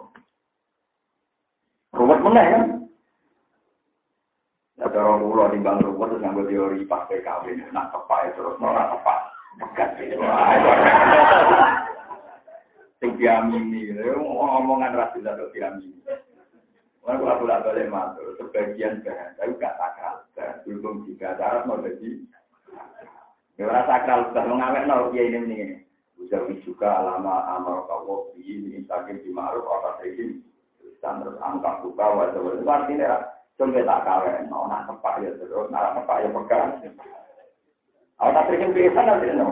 Ruwet mana ya? Ya, cara pulau di bang ruwet terus ngambil teori pas PKW. Nak tepat ya terus, nolak tepat. Pekat sih. Sing diamini, omongan rasul atau diamini. Kalau aku tak boleh masuk, sebagian bahan, tapi gak sakral. Belum jika syarat mau jadi. Ya, orang sakral, sudah mengawet, no, ya ini ini. Bisa juga alama amal kau ini sakit di maruf apa sih terus angka buka wajah wajah artinya cuma tak kawin no nak tepat ya terus nak tepat ya pegang awak tak terima biasa nanti no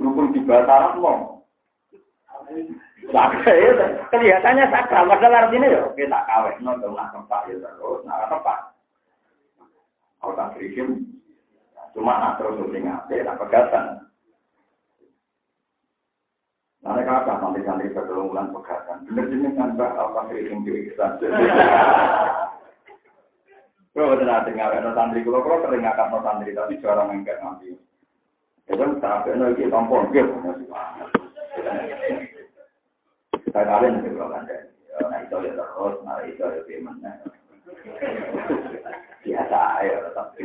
berhubung di bataran mau kelihatannya sakral, padahal artinya ya kita kawin, no nak tempat ya terus, nak tempat. Orang kirikim, cuma nak terus udah ngapain, nak pegatan. Nanti kata santri-santri berkelungkulan pegatan, bener jenis kan mbak, apa kirikim kirikim Kalau betul nanti ngapain no santri, kalau kalau sering ngakak no tapi jarang enggak nanti. Itu tapi no iki tampon gitu. Saya kalian itu kalau kan, nah itu ya terus, nah itu ya gimana. [LAUGHS] Biasa ya, tapi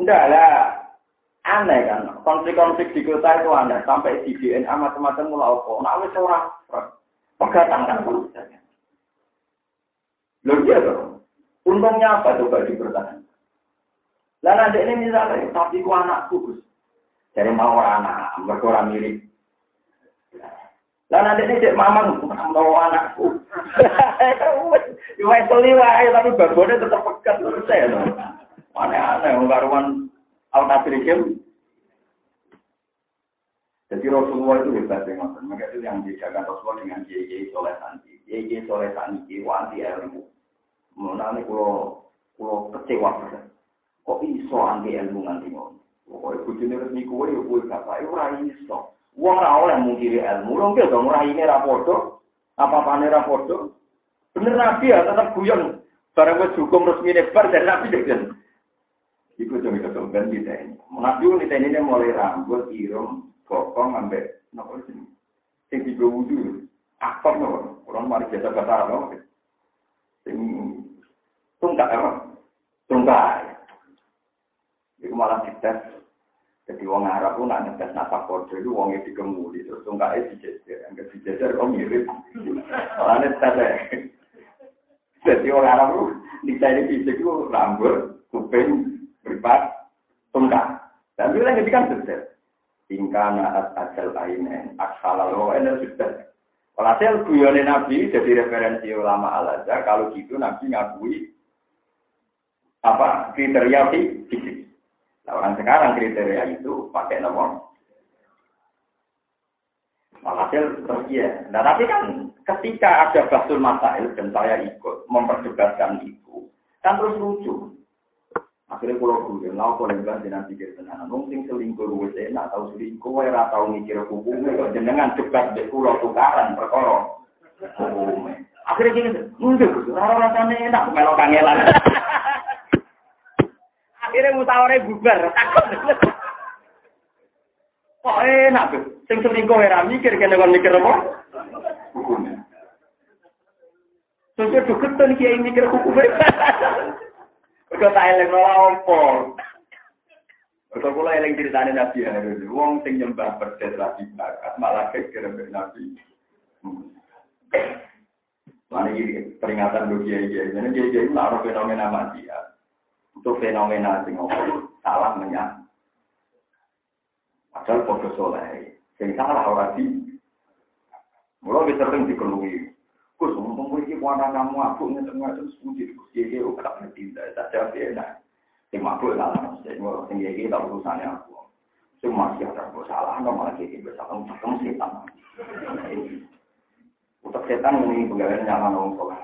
enggak lah. Aneh kan, konflik-konflik di kota itu aneh. Sampai di DNA macam-macam mulai apa. Nah, wis orang pegatan kan Loh dia dong. Untungnya apa coba dipertahankan? Lah nanti ini misalnya, tapi ku anakku, Gus. Jadi mau anak, mereka orang mirip. Lah nanti ini cek mamang, mau anakku. [LAUGHS] Iwai seliwai, tapi babonnya tetap pekat terus saya. Aneh-aneh, karuan Al-Tasrikim. Jadi Rasulullah itu hebat ya, Mas. Maka itu yang dijaga Rasulullah dengan JJ Soleh Santi. JJ Soleh Santi, wanti ilmu. Mengenai kalau kalau kecewa Kok iso anti ilmu nganti ngono? Pokoknya bujune resmi kue, ya kue bapak, ora iso. Wong ora oleh mungkiri ilmu, lho nggih dong raine ra padha, apa-apane ra padha. Bener nabi ya tetap guyon. Barang wis hukum resmi bar dan nabi dek Iku jeng itu kan kita ini. Nabi kita ini mulai rambut, irung, bokong, ambek, nopo sini. Sing tiga wudhu, aktor nopo. Orang mari biasa kata apa? Sing tungkak apa? Tungkak. Iku malah dites. Jadi wong Arab pun nak ngetes nafas kode itu wongnya digemuli terus tungkaknya dijejer, enggak dijejer kok mirip. Soalnya tes Jadi orang Arab pun dicari fisik itu rambut, kuping, beripat, tungkak. Dan itu lagi kan sudah. Ingkana at ajal ainen, aksalal rohen sudah. Walhasil guyone Nabi jadi referensi ulama al -Azhar. Kalau gitu Nabi ngakui apa kriteria fisik. Nah, orang sekarang kriteria itu pakai nomor. Walhasil terus ya. Nah tapi kan ketika ada basul masail dan saya ikut memperdebatkan itu, kan terus lucu. Akhirnya kalau gue nggak kau lembah jenengan pikir tenan. Mungkin selingkuh gue enak tahu selingkuh, gue tahu mikir hukumnya. Kalau jenengan debat dek pulau tukaran perkara hukumnya. Akhirnya gini, enggak, rara rasanya enak melok kangelan. [LAUGHS] Akhirnya mutawarnya bubar, takut. Kok enak tuh? Sing selingkuh era mikir kena kon mikir apa? Terus dia tuh kiai mikir hukumnya. Udah tak eleng ora opo. Udah kula eling ceritane Nabi Harun. Wong sing nyembah perdet rabi bakat malah kira Nabi. Mana ini peringatan bagi kiai kiai. Jadi kiai kiai itu fenomena manusia. Untuk fenomena sing salah menyang. Padahal podo soleh. Sing salah ora di. Mulai sering dikelui. Gus, ngomong iki wana kamu aku suci Gus iki ora bertindak tak jawab enak. Sing mabuk salah sing sing iki tak urusane aku. Sing masih ada salah no malah iki bisa kamu ketemu setan. Utak setan ini pegawai nyaman wong soleh.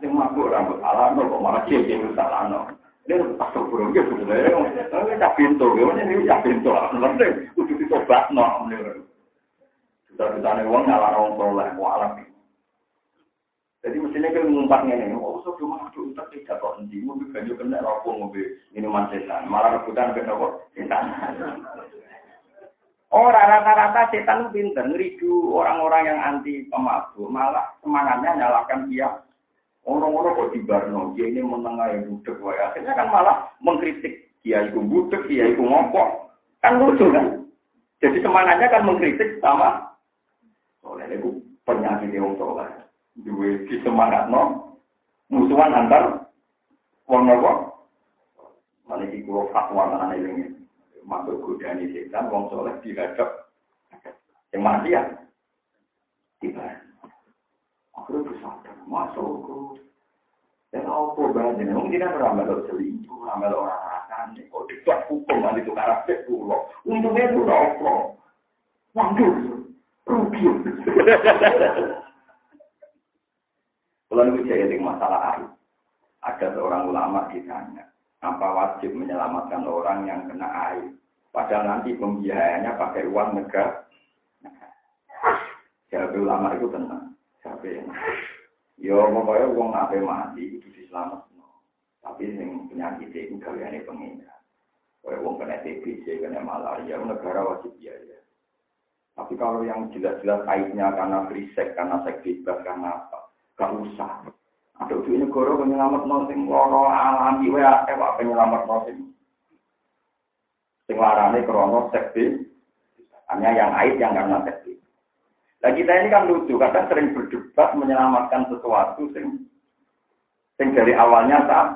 Sing rambut salah no kok malah iki salah no. Pasal burung. Ini cak pintu, ini cak pintu. Ditobat no. Uang nyala orang soleh, alam jadi mestinya kan ngumpat ini, oh so cuma aku utak tidak kok nanti, mau banyak kena rokok mobil minuman setan, malah rebutan ke rokok setan. Oh rata-rata setan pinter, ngeridu orang-orang yang anti pemabuk, malah semangatnya nyalakan dia. Orang-orang kok di Barno, dia ini menengahi budek, akhirnya kan malah mengkritik. Dia itu budek, dia itu ngopok, kan lucu kan? Jadi semangatnya kan mengkritik sama, soalnya itu penyakit yang soleh. Duwe semangat no musuhan antar wong nopo maliki kulo fatwa tenan ini masuk godani setan wong soleh dihadap. Yang mati ya? Tiba akhirnya bersadar masuk ke dan apa banyak mungkin kita beramal selingkuh ramal orang akan kok dibuat hukum nanti itu karakter pulau untungnya itu apa Manggil, rugi. Kalau itu jadi masalah air. Ada seorang ulama ditanya, apa wajib menyelamatkan orang yang kena air? Padahal nanti pembiayanya pakai uang negara. Jadi ulama itu tenang. Siapa yang Yo pokoknya uang apa mati itu diselamat. Tapi yang penyakit itu kalian pengingat. Kayak uang kena TBC, kena malaria, negara wajib biaya. Tapi kalau yang jelas-jelas aibnya karena berisek, karena seks karena apa? Gak usah. Ada duit negara penyelamat sing loro alami wae akeh wae penyelamat sing sing larane krana hanya yang aib yang karena seks Nah kita ini kan lucu, kadang sering berdebat menyelamatkan sesuatu sing sing dari awalnya tak.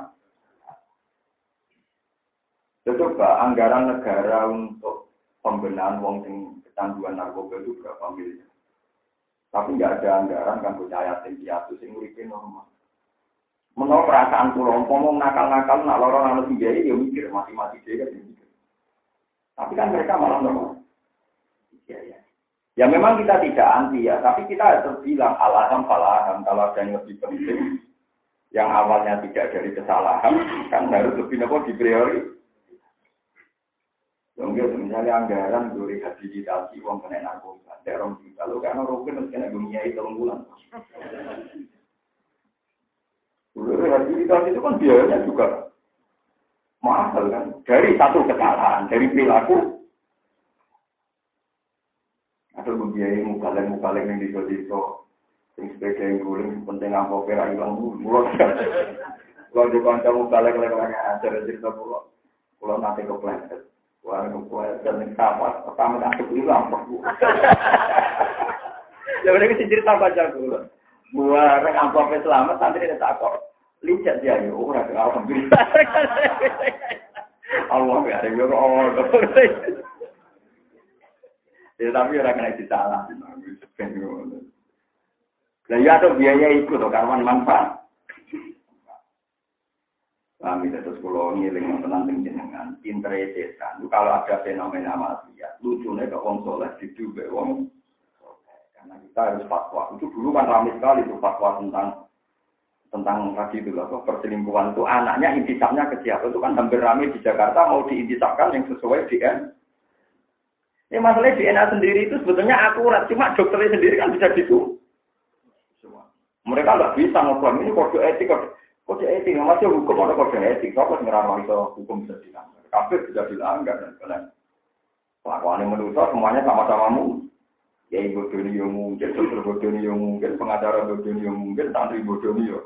Coba anggaran negara untuk pembenahan wong sing kecanduan narkoba itu berapa miliar? Tapi nggak ada anggaran kan percaya yatim piatu sing uripe normal. Menurut perasaan pulau, ngomong nakal-nakal, nak lorong anak tiga ya mikir, mati-mati dia kan mikir. Tapi kan mereka malah normal. Ya, ya. Ya memang kita tidak anti ya, tapi kita harus bilang alaham falaham kalau ada yang lebih penting, yang awalnya tidak dari kesalahan, kan harus lebih nopo dipriori. Mungkin misalnya anggaran dari rehabilitasi uang kena narkoba, terong kita, lo karena rokok mesti kena dunia itu bulan. Rehabilitasi itu kan biayanya juga mahal kan, dari satu kesalahan, dari perilaku. Atau membiayai mukaleng-mukaleng yang diso-diso, yang sepeda yang guling, penting apa pera hilang mulut. Kalau di kanca mukaleng lagi ajar cerita pulau, pulau nanti kepleset. Wah, kepleset yang sama, pertama tak hilang. Ya udah kita cerita baca dulu. Buat amplopnya selamat, nanti dia takut. Licet dia, ya ora alhamdulillah. [LAUGHS] Allah ya, ya Allah. Ya tapi orang kena disalah. Lah ya tuh biaya ikut tuh karwan manfaat. Kami terus pulau ngiling tenang jenengan, pinter setan. Kalau ada fenomena maksiat, lucunya ke wong soleh diduga wong karena kita harus fatwa. Itu dulu kan ramai sekali tuh fatwa tentang tentang tadi itu loh, perselingkuhan itu anaknya intisapnya ke siapa itu kan hampir ramai di Jakarta mau diintisapkan yang sesuai dengan ini masalahnya DNA sendiri itu sebetulnya akurat, cuma dokternya sendiri kan bisa gitu. Mereka nggak bisa ngobrol ini kode etik, kode, kode etik, masih hukum ada kode etik, kok ngerawat itu hukum bisa dilanggar, kafir bisa dilanggar dan sebagainya. Kelakuan yang semuanya sama-sama mu. Ya ibu doni yang mungkin, dokter yang mungkin, pengacara yang mungkin, santri yang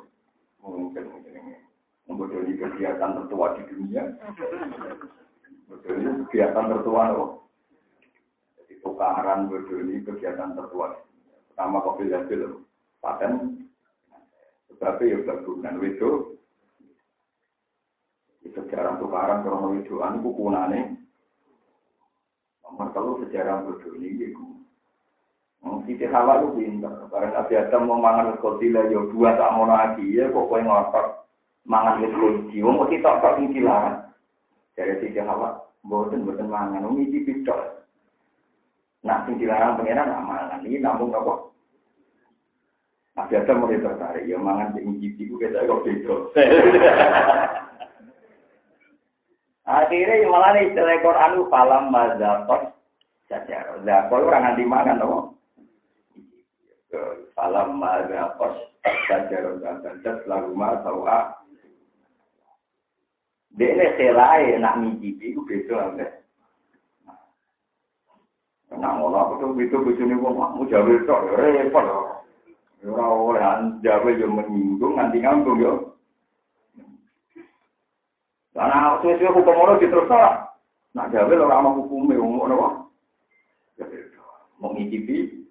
mungkin mungkin ini membodoni kegiatan tertua di dunia. Bodoni kegiatan tertua loh tukaran berduni kegiatan tertua. Pertama kopi hasil paten, tetapi ya berguna itu. Sejarah tukaran krono widoan itu kunane. Nomor telu sejarah berduni itu. Siti Hawa itu pintar. Karena Nabi Adam mau mangan kotila ya dua tak mau lagi ya kok kue ngotot mangan wis kunci. Wong mesti tok tok dilarang. Dari Siti Hawa, boten boten mangan. Nah, sing dilarang pangeran amalan ini namun apa? Nah, biasa mulai tertarik, ya mangan sing ngicipi ku kita kok beda. [LAUGHS] Akhirnya malah nih istilah Quran falam mazakot saja. Zakot orang nganti mangan apa? Falam mazakot saja dan lalu ma tawa. Dia ini selai nak ngicipi ku beda Nah, ngono aku tuh itu bojone wong mau jawe tok repot lho. Ora oleh jawe yo menyinggung nganti ngambung yo. Karena suwe-suwe hukum ngono diterus ora. Nak jawe ora ana hukume wong ngono wae. Mau ngicipi,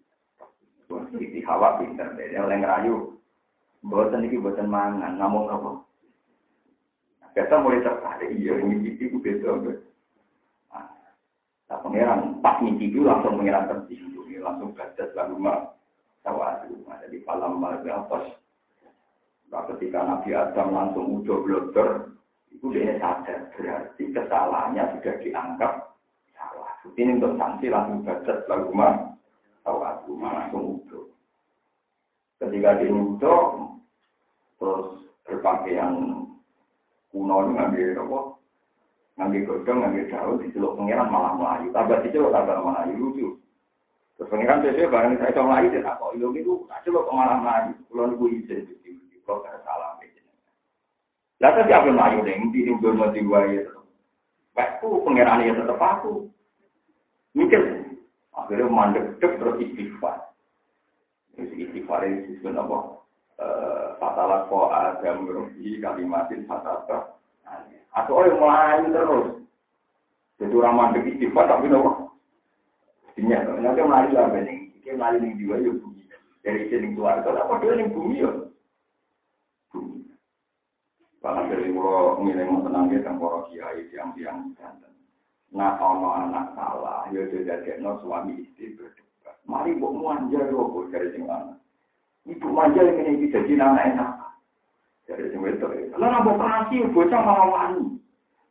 ngicipi hawa pinter deh, oleh ngerayu. Boten iki boten mangan, namun apa? Kita mulai tertarik, iya ngicipi ku beda. Nah, pangeran pas itu langsung pangeran tersinggung, langsung gajas lalu mah tawadu. Jadi malam malam pas nah, ketika Nabi Adam langsung udah blotter, itu dia sadar berarti kesalahannya sudah dianggap Salah. Ini untuk sanksi langsung baca lagu mah. Tahu aku langsung udah. Ketika dia udah, terus berpakaian kuno ngambil apa? Ngambil godong, ngambil daun, diceluk pengiran malah melayu. Tambah diceluk tambah melayu lucu. Terus pengiran sesuai barang saya coba melayu, dia tak kok ilmu itu, tak celuk malah melayu. Kalau niku izin, kalau ada salah. Lah tapi apa melayu deh, di sini bermati wae. Aku pengiran ya tetap aku. Mikir, akhirnya mandek terus istighfar. Istighfar itu disebut apa? Fatalah ko adam rohi kalimatin fatata. Atau orang melayu terus. Jadi orang mandek istighfar tapi nopo. Dinya, nanti melayu lah bening. Ini melayu ning jiwa ya bumi. Dari sini keluarga, apa dia ning bumi ya? Bumi. Karena dari mulo milih mau tenang ya, dan para kiai tiang-tiang ganteng. Nah, kalau anak salah, ya jadi suami istri berdebat. Mari buat manja dulu dari sing. Ibu manja yang ini jadi anak enak. Dari sing itu. Kalau nambah operasi, bocah malah wani.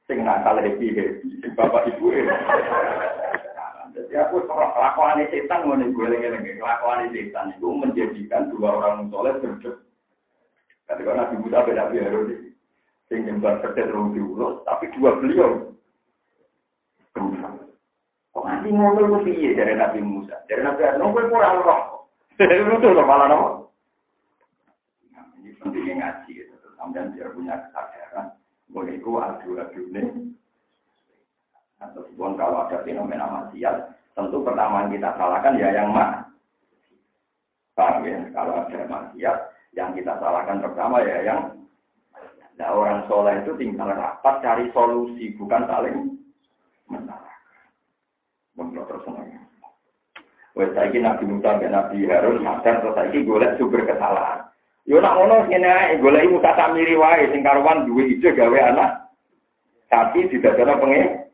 Sing nakal happy happy, sing bapak ibu ya. Jadi aku kelakuan setan mau nih gue lagi kelakuan setan itu menjadikan dua orang soleh berdebat. Ketika Nabi Musa beda biar sing nyembah sedet rong diurus, tapi dua beliau Kok nanti ngomong itu piye dari Nabi Musa? Dari Nabi Adam, kowe ora roh. [LAUGHS] Itu loh malah nopo. Ini pentingnya ngaji Sampai dia punya kesadaran. Boleh itu adu-adu. Atau pun kalau ada fenomena maksiat, tentu pertama yang kita salahkan ya yang mak. Paham ya? Kalau ada maksiat, yang kita salahkan pertama ya yang Nah orang soleh itu tinggal rapat cari solusi, bukan saling menyalahkan. Menurut tersenang. Wes saiki Nabi Musa dan Nabi Harun sadar terus saiki golek sumber kesalahan. Yo nak ngono ngene ae golek Musa Samiri wae sing karuan duwe ide gawe anak. Tapi tidak ada pengen.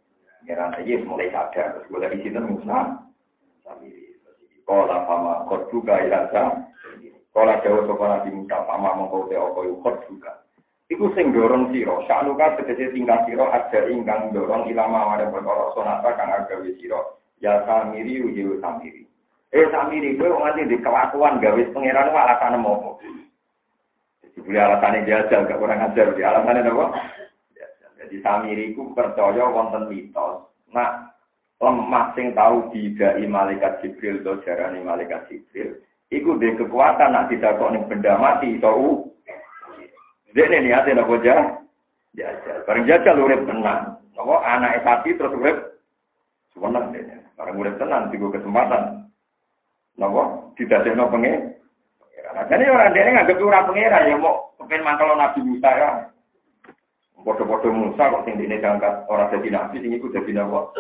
Ngira saiki mulai sadar terus golek sinten Musa Samiri. Kala pama kod juga ilasa. Kala jauh sopan Nabi Musa pama mongkau te okoy kod juga. Iku sing dorong siro, saknuka tegese tingkah siro ada ingkang dorong ilama ware perkara sonata kang agawe siro. Ya samiri ujiwa samiri. Eh samiri kowe nganti di kelakuan gawe pangeran kok alasane mopo. Jadi alasannya jajal gak kurang ajar, di alasannya apa? Jadi samiri ku percaya wonten mitos. Nah, lemah sing tahu didai malaikat Jibril atau jarani malaikat Jibril. Iku de kekuatan nak tidak kok ning benda mati tau dia ini niatnya nopo jah, jajal. Bareng jajal urip tenang. Nopo anak sapi terus urip sebenarnya dia. Bareng urip tenang, tiga kesempatan. Nopo tidak ada nopo. Nah, jadi orang dia nggak orang pengira ya mau pengen mangkal Nabi Musa ya. Bodoh-bodoh Musa kok sing dene diangkat orang jadi nabi sing iku jadi nopo.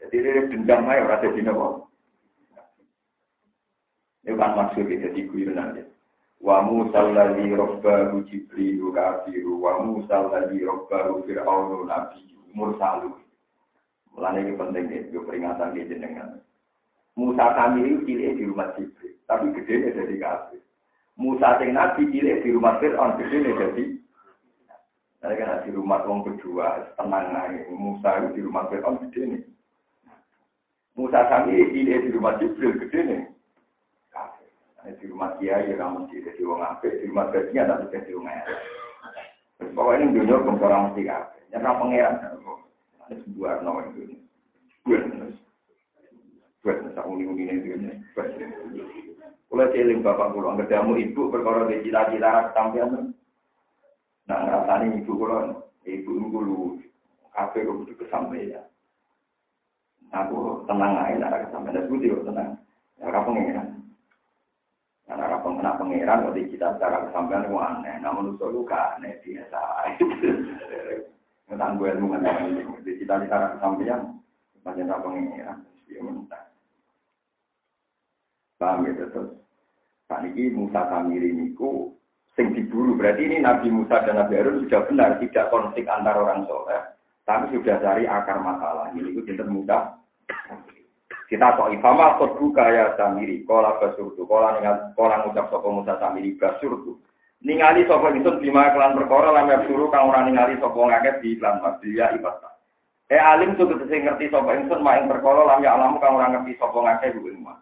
Jadi dia dendam aja orang jadi nopo. Ini kan maksud jadi guyonan ya. wa Musa alladhi rabbahu Jibril kafiru wa Musa alladhi rabbahu Fir'aunu nabi mursalu Mulane iki penting ya, peringatan di jenengan. Musa kami itu cilik di rumah Jibril, tapi gede jadi kafir. Musa sing nabi cilik di rumah Fir'aun, gede jadi Nah, kan di rumah wong kedua, tenang aja. Musa itu di rumah Fir'aun gede nih. Musa kami cilik di rumah Jibril, gede nih. di rumah kiai ya kamu jadi wong apik, di rumah gaji ada mesti jadi wong elek. Pokoknya ini dunia orang mesti kafe. Nyata pangeran. Ada sebuah nomor itu. Gue Gue tak uni-uni ini gue. Kalau cilik bapak pulang ketemu ibu perkara di cita-cita ketampian. Nah ngerasani ibu pulang, ibu dulu kafe kok butuh kesampaian. Aku tenang aja, nara kesampaian. Aku juga tenang. Ya, kapan pengen karena apa pengena pangeran kok kita secara kesampaian itu aneh. Namun itu luka aneh biasa. Tentang gue ilmu kan di kita secara kesampaian macam apa pangeran dia minta. Paham ya terus. Saat ini Musa Samiri niku sing diburu berarti ini Nabi Musa dan Nabi Harun sudah benar tidak konflik antar orang soleh, tapi sudah cari akar masalah. Ini itu cinta Musa kita kok ifama buka ya samiri, kola basurdu, kola ningal, kola ngucap sopo musa samiri basurdu. Ningali sopo itu lima kelan perkara lam suruh kang ora ningali sopo ngaget di iklan dia ibadah. Eh alim tuh ngerti sapa ingsun mak ing perkara lam ya alam kang ora ngerti ngake ku ing mah.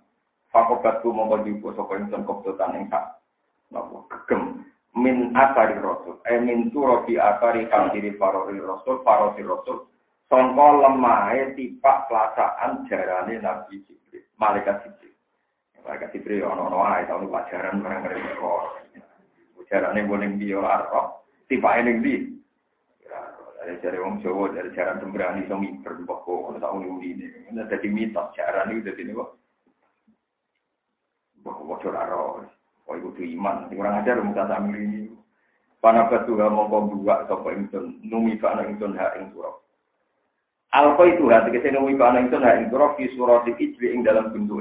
Fakobatku mongko jupo sapa ingsun koptotan ing sak. Napa gegem min asari rasul. Eh min turo di asari kang diri farori rasul, farori rasul. Songko lemahe tipak pelaksanaan jarane Nabi Jibril, malaikat Jibril. Malaikat Jibril ono-ono ae tahun pelajaran barang mereka. Jarane boleh dia arah. Tipak ini di dari cari wong Jawa, dari cara sembrani so miber, kok ono tak uni ini. Ini jadi mitos, cara ini udah ini kok. Bocor aro, kok itu iman. Kurang ajar muka sambil ini. Pana batu mau kau dua sapa ingsun numi kana ingsun hak ing surah. Alfa itu hati kese numi kana ingsun hak ing surah fi surah ijli ing dalam bentuk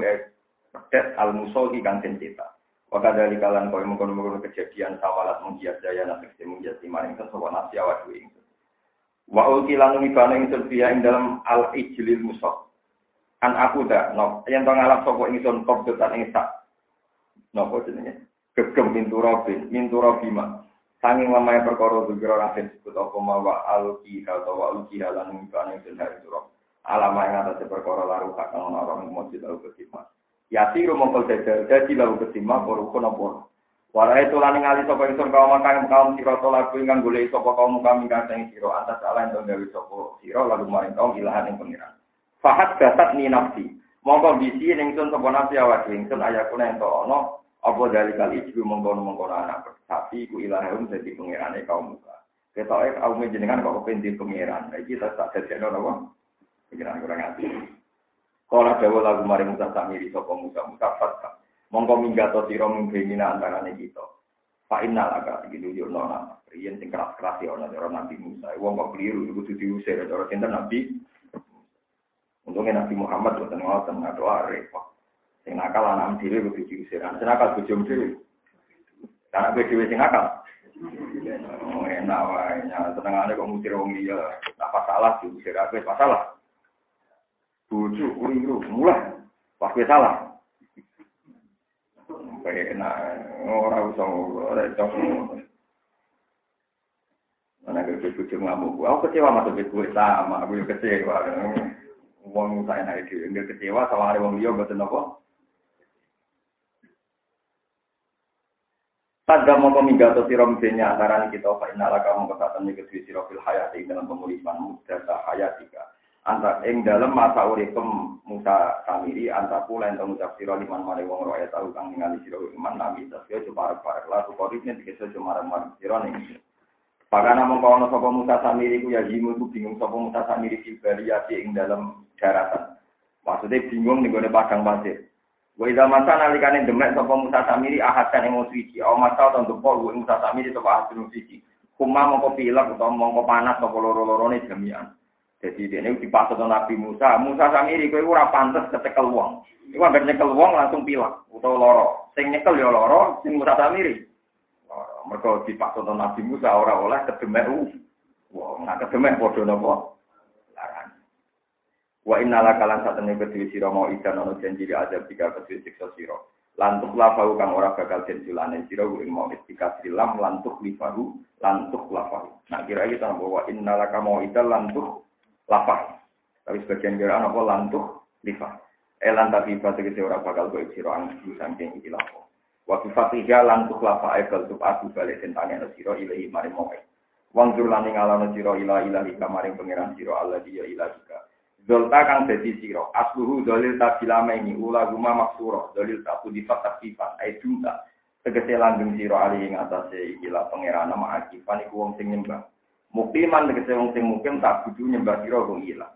pedet al musolhi kang cetak. Maka dari kalian kau mengkono-mengkono kejadian sawalat menghias daya nasib menghias iman ingsun sapa nasi awak ingsun. Wa ulki lan ngibana ingsun fiya ing dalam al ijlil musaf. An aku dak no yen to ngalap sapa ingsun qabdatan ing sak. Napa jenenge? Gegem pintu robin, pintu robima. Sanging lemah perkara dukira rasin sebut apa mawa al ki atau wa ulki lan ngibana ingsun hari surah. Alama yang atas perkara laru kang ana ora mesti tau ketimah. Yati rumangkul dadi dadi lalu ketimah porukun apa Warai itu lan ngali sapa ingsun kaum kang kaum sira to lagu ingkang golek sapa kaum kami kang sing sira atas ala ento gawe sapa sira lalu maring kaum ilahan ing pengiran. Fahat dasat ni nafsi. Monggo bisi ingsun sapa nafsi awak ingsun ayakuna ento ana apa dari kali ibu mengkono-mengkono anak sapi ku ilahum dadi pengirane kaum muka. Ketoke kaum jenengan kok kepen pengiran. Iki tak tak dadekno napa? Pengiran kurang ati. Kala dawa lagu maring Musa samiri sapa Musa Musa fatka. mongko minggato sira mungkina antarane kita. Fa innal aga gitu yo nona. Riyen sing keras-keras ya ana cara Nabi Musa. Wong kok keliru iku kudu diusir cara sinten Nabi. Untungnya Nabi Muhammad boten ngoten ngadoa repot. Sing nakal anak dhewe kudu diusir. Sing nakal bojo dhewe. Karena gue dhewe sing nakal. Oh, enak wae. Senengane kok ngusir wong liya. Apa salah diusir apa salah. Bojo keliru mulai. Pas salah. enak ora usah ora cocok Mana gue bujuk ngamuk, aku kecewa masuk gue sama, aku kecewa. Uang saya naik enggak kecewa sama hari uang dia betul Pada mau komigato sirom benya antara kita, Pak Inala kamu kesatan nih kedua sirofil hayati dalam pemulihan muda hayatika. antar ing dalam masa uripem Musa Samiri antar pula yang mengucap siro liman mare wong roya tahu kang ningali siro iman nabi tasya cuma parek lalu koripnya tiga cuma marek siro nih Pakana mengkono sapa Musa Samiri ku ya jimu ku bingung sapa Musa Samiri Baliati ing dalam daratan. Maksudnya bingung nih gue padang pasir. Gue ida masa nalikane demek sapa Musa Samiri ahadkan emosi suci. Aw masa untuk pol gue Musa Samiri sapa ahadun suci. Kuma mongko pilek utawa mongko panas sapa loro-lorone jami'an. Jadi dia ini dipasut Nabi Musa. Musa samiri kowe ora pantes kecekel wong. Iku anggere nyekel wong langsung pilak utawa loro. Sing nyekel ya loro, sing Musa samiri. Loro. Mergo dipasut Nabi Musa ora oleh kedemek wong. Nah kedemek padha napa? Wa innala kalan satene kedue sira mau ikan ana janji azab jika kedue siksa sira. Lantuk lafahu kang ora bakal jenjulane sira ing mau istika silam lantuk lifahu lantuk lafahu. Nah kira kita bahwa innala kamo ikan lantuk lafah. Tapi sebagian kira apa lantuh lifah. Elan tapi kita orang bakal gue siro ang disangking iki lafah. Waktu fatihya lantuh lafah ekal tuh aku balik tentangnya no siro ilahi mari moe. Wang jur lani ngalano siro ilah ilahi kamaring pangeran siro Allah dia ilahika. Zolta kang dadi siro. Asluhu dolil tabilama ini ula guma maksuro. Dolil tabu difat takifan. Ay junta. Tegese langgeng siro alih ing atase ikilah nama akifan iku wong sing nyembah. Mukiman tegese wong sing mukim tak kudu nyembah sira kok ilang.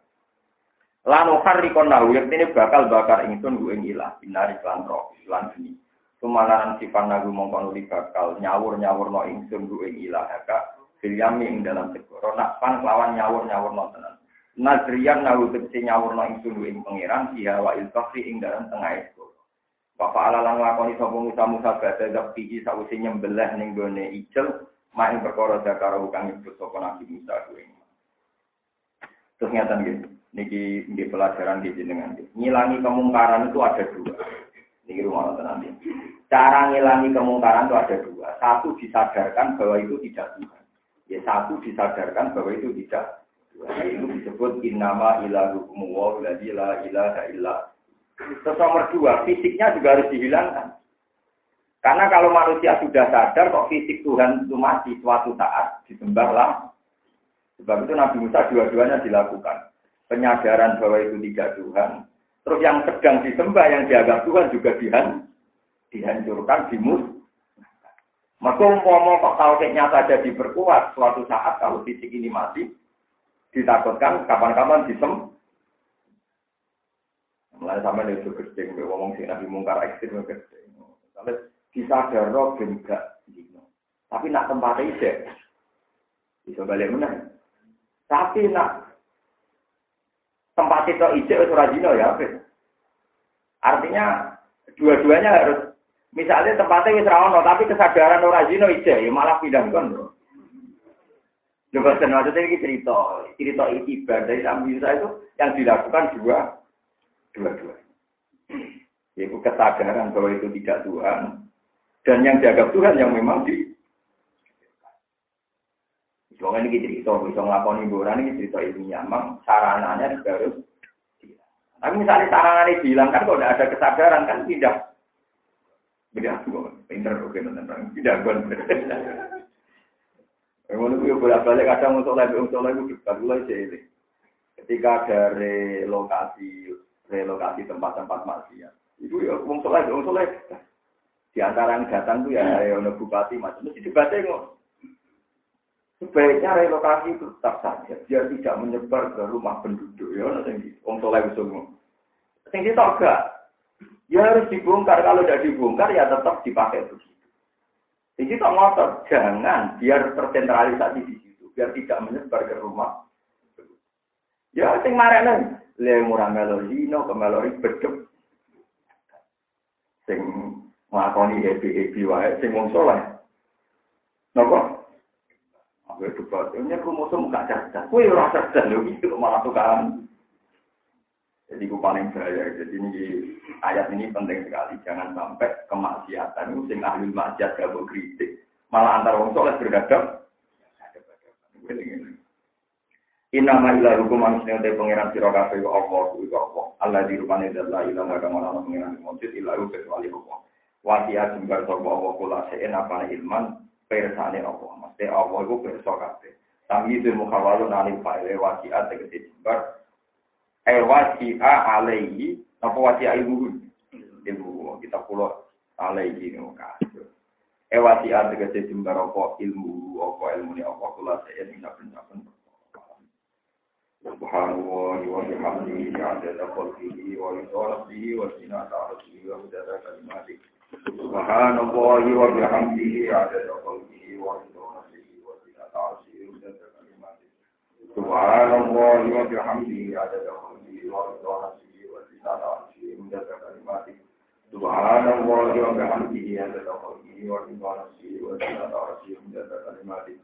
Lan kon nahu ini bakal bakar ingsun ku ing ilah binari lan roh lan bumi. Sumalaran sifat nagu nuli bakal nyawur-nyawur no ingsun ku ing ilah haka filyami ing dalam segoro nak pan lawan nyawur-nyawur no tenan. Nadriyan nahu tegese nyawur no ingsun ku ing pangeran siha wa ilkafri ing dalam tengah segoro. Bapak ala lan lakoni sapa Musa Musa badhe zakti sawise nyembelih ning gone ijel main perkara zakara kang nyebut sapa Nabi Musa kuwi. Terus ngatan gitu. Niki di pelajaran di jenengan. Ngilangi kemungkaran itu ada dua. Niki rumah nanti. Cara ngilangi kemungkaran itu ada dua. Satu disadarkan bahwa itu tidak Tuhan. Ya satu disadarkan bahwa itu tidak itu disebut innama ilahukum wa la ilaha illa. Terus nomor dua, fisiknya juga harus dihilangkan. Karena kalau manusia sudah sadar kok fisik Tuhan itu mati suatu saat disembahlah. Sebab itu Nabi Musa dua-duanya dilakukan. Penyadaran bahwa itu tidak Tuhan. Terus yang sedang disembah yang dianggap Tuhan juga dihan, dihancurkan, dimus. Maka umpama kok tauhidnya saja diperkuat suatu saat kalau fisik ini mati, ditakutkan kapan-kapan disem. Mulai sama itu gede, ngomong sih nabi mungkar ekstrim gede. Disadar roh enggak dino. Tapi nak tempat itu bisa balik mana? Tapi nak tempat itu ijek ora dino ya, Artinya dua-duanya harus Misalnya tempatnya wis tapi kesadaran ora zina ije, ya malah pindah kon. Coba maksudnya ini cerita, cerita ibadah dari Nabi Musa itu yang dilakukan dua, dua-dua. Yaitu kesadaran bahwa itu tidak Tuhan, dan yang dianggap Tuhan yang memang di Soalnya ini cerita, bisa ngelakoni boran ini cerita ilmiah, memang sarananya harus Tapi misalnya sarananya dihilangkan, kalau tidak ada kesadaran kan tidak Beda aku, pinter oke tentang tidak gon. Memang itu bolak balik kadang untuk lagi untuk lagi dekat mulai jadi. Ketika ada relokasi relokasi tempat-tempat maksiat, itu ya wong soleh, wong soleh. Di antara yang datang tuh ya ya bupati macam mesti dibaca kok. Sebaiknya relokasi itu tetap saja, biar tidak menyebar ke rumah penduduk ya, nanti wong soleh semua. Sing enggak, Ya harus dibongkar. Kalau tidak dibongkar ya tetap dipakai begitu. Di situ ngotot, jangan biar tersentralisasi di situ, biar tidak menyebar ke rumah. Ya sing marane le murah melorino ke melori bedep. Sing nglakoni happy-happy wae sing wong saleh. Napa? Aku kok, ini kromosom gak cerdas. Kue ora cerdas lho, itu malah tukaran. Jadi itu paling bahaya. Jadi ini ayat ini penting sekali. Jangan sampai kemaksiatan itu sing ahli maksiat gak kritik. Malah antar wong soleh berhadap. Inama ila hukum manusia te pangeran sira kabeh wa Allah kuwi Allah. Allah di rupane Allah ila maga mana pangeran mujud ila kecuali Allah. Wasia jembar sapa Allah kula seen apa ilman persane Allah. Mesti Allah iku perso kabeh. Tapi itu mukhawalun alif fa'ile wasia tegese jembar eh wasi'a alaihi. Apa wasi'a ilmu? Ilmu kita pulau alaihi ini kasih eh wasi'a tegese jembar apa? Ilmu apa ilmu ini apa kula saya ini saben-saben Subhanallah wa bihamdihi adada khalqihi wa ridha wa sinata arsihi wa mudada kalimati. Subhanallah wa bihamdihi adada khalqihi wa ridha wa sinata arsihi wa kalimati Subhanallah wa bihamdihi adada khalqihi سبحان الله وبحمده عدد خلقه ورضا نفسه وزنة عرشه عدد كلماته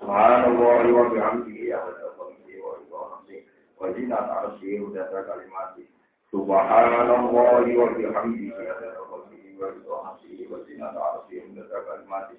سبحان الله وبحمده عدد خلقه ورضا نفسه وزنة عرشه عدد كلماته سبحان الله وبحمده عدد خلقه ورضا نفسه وزنة عرشه عدد كلماته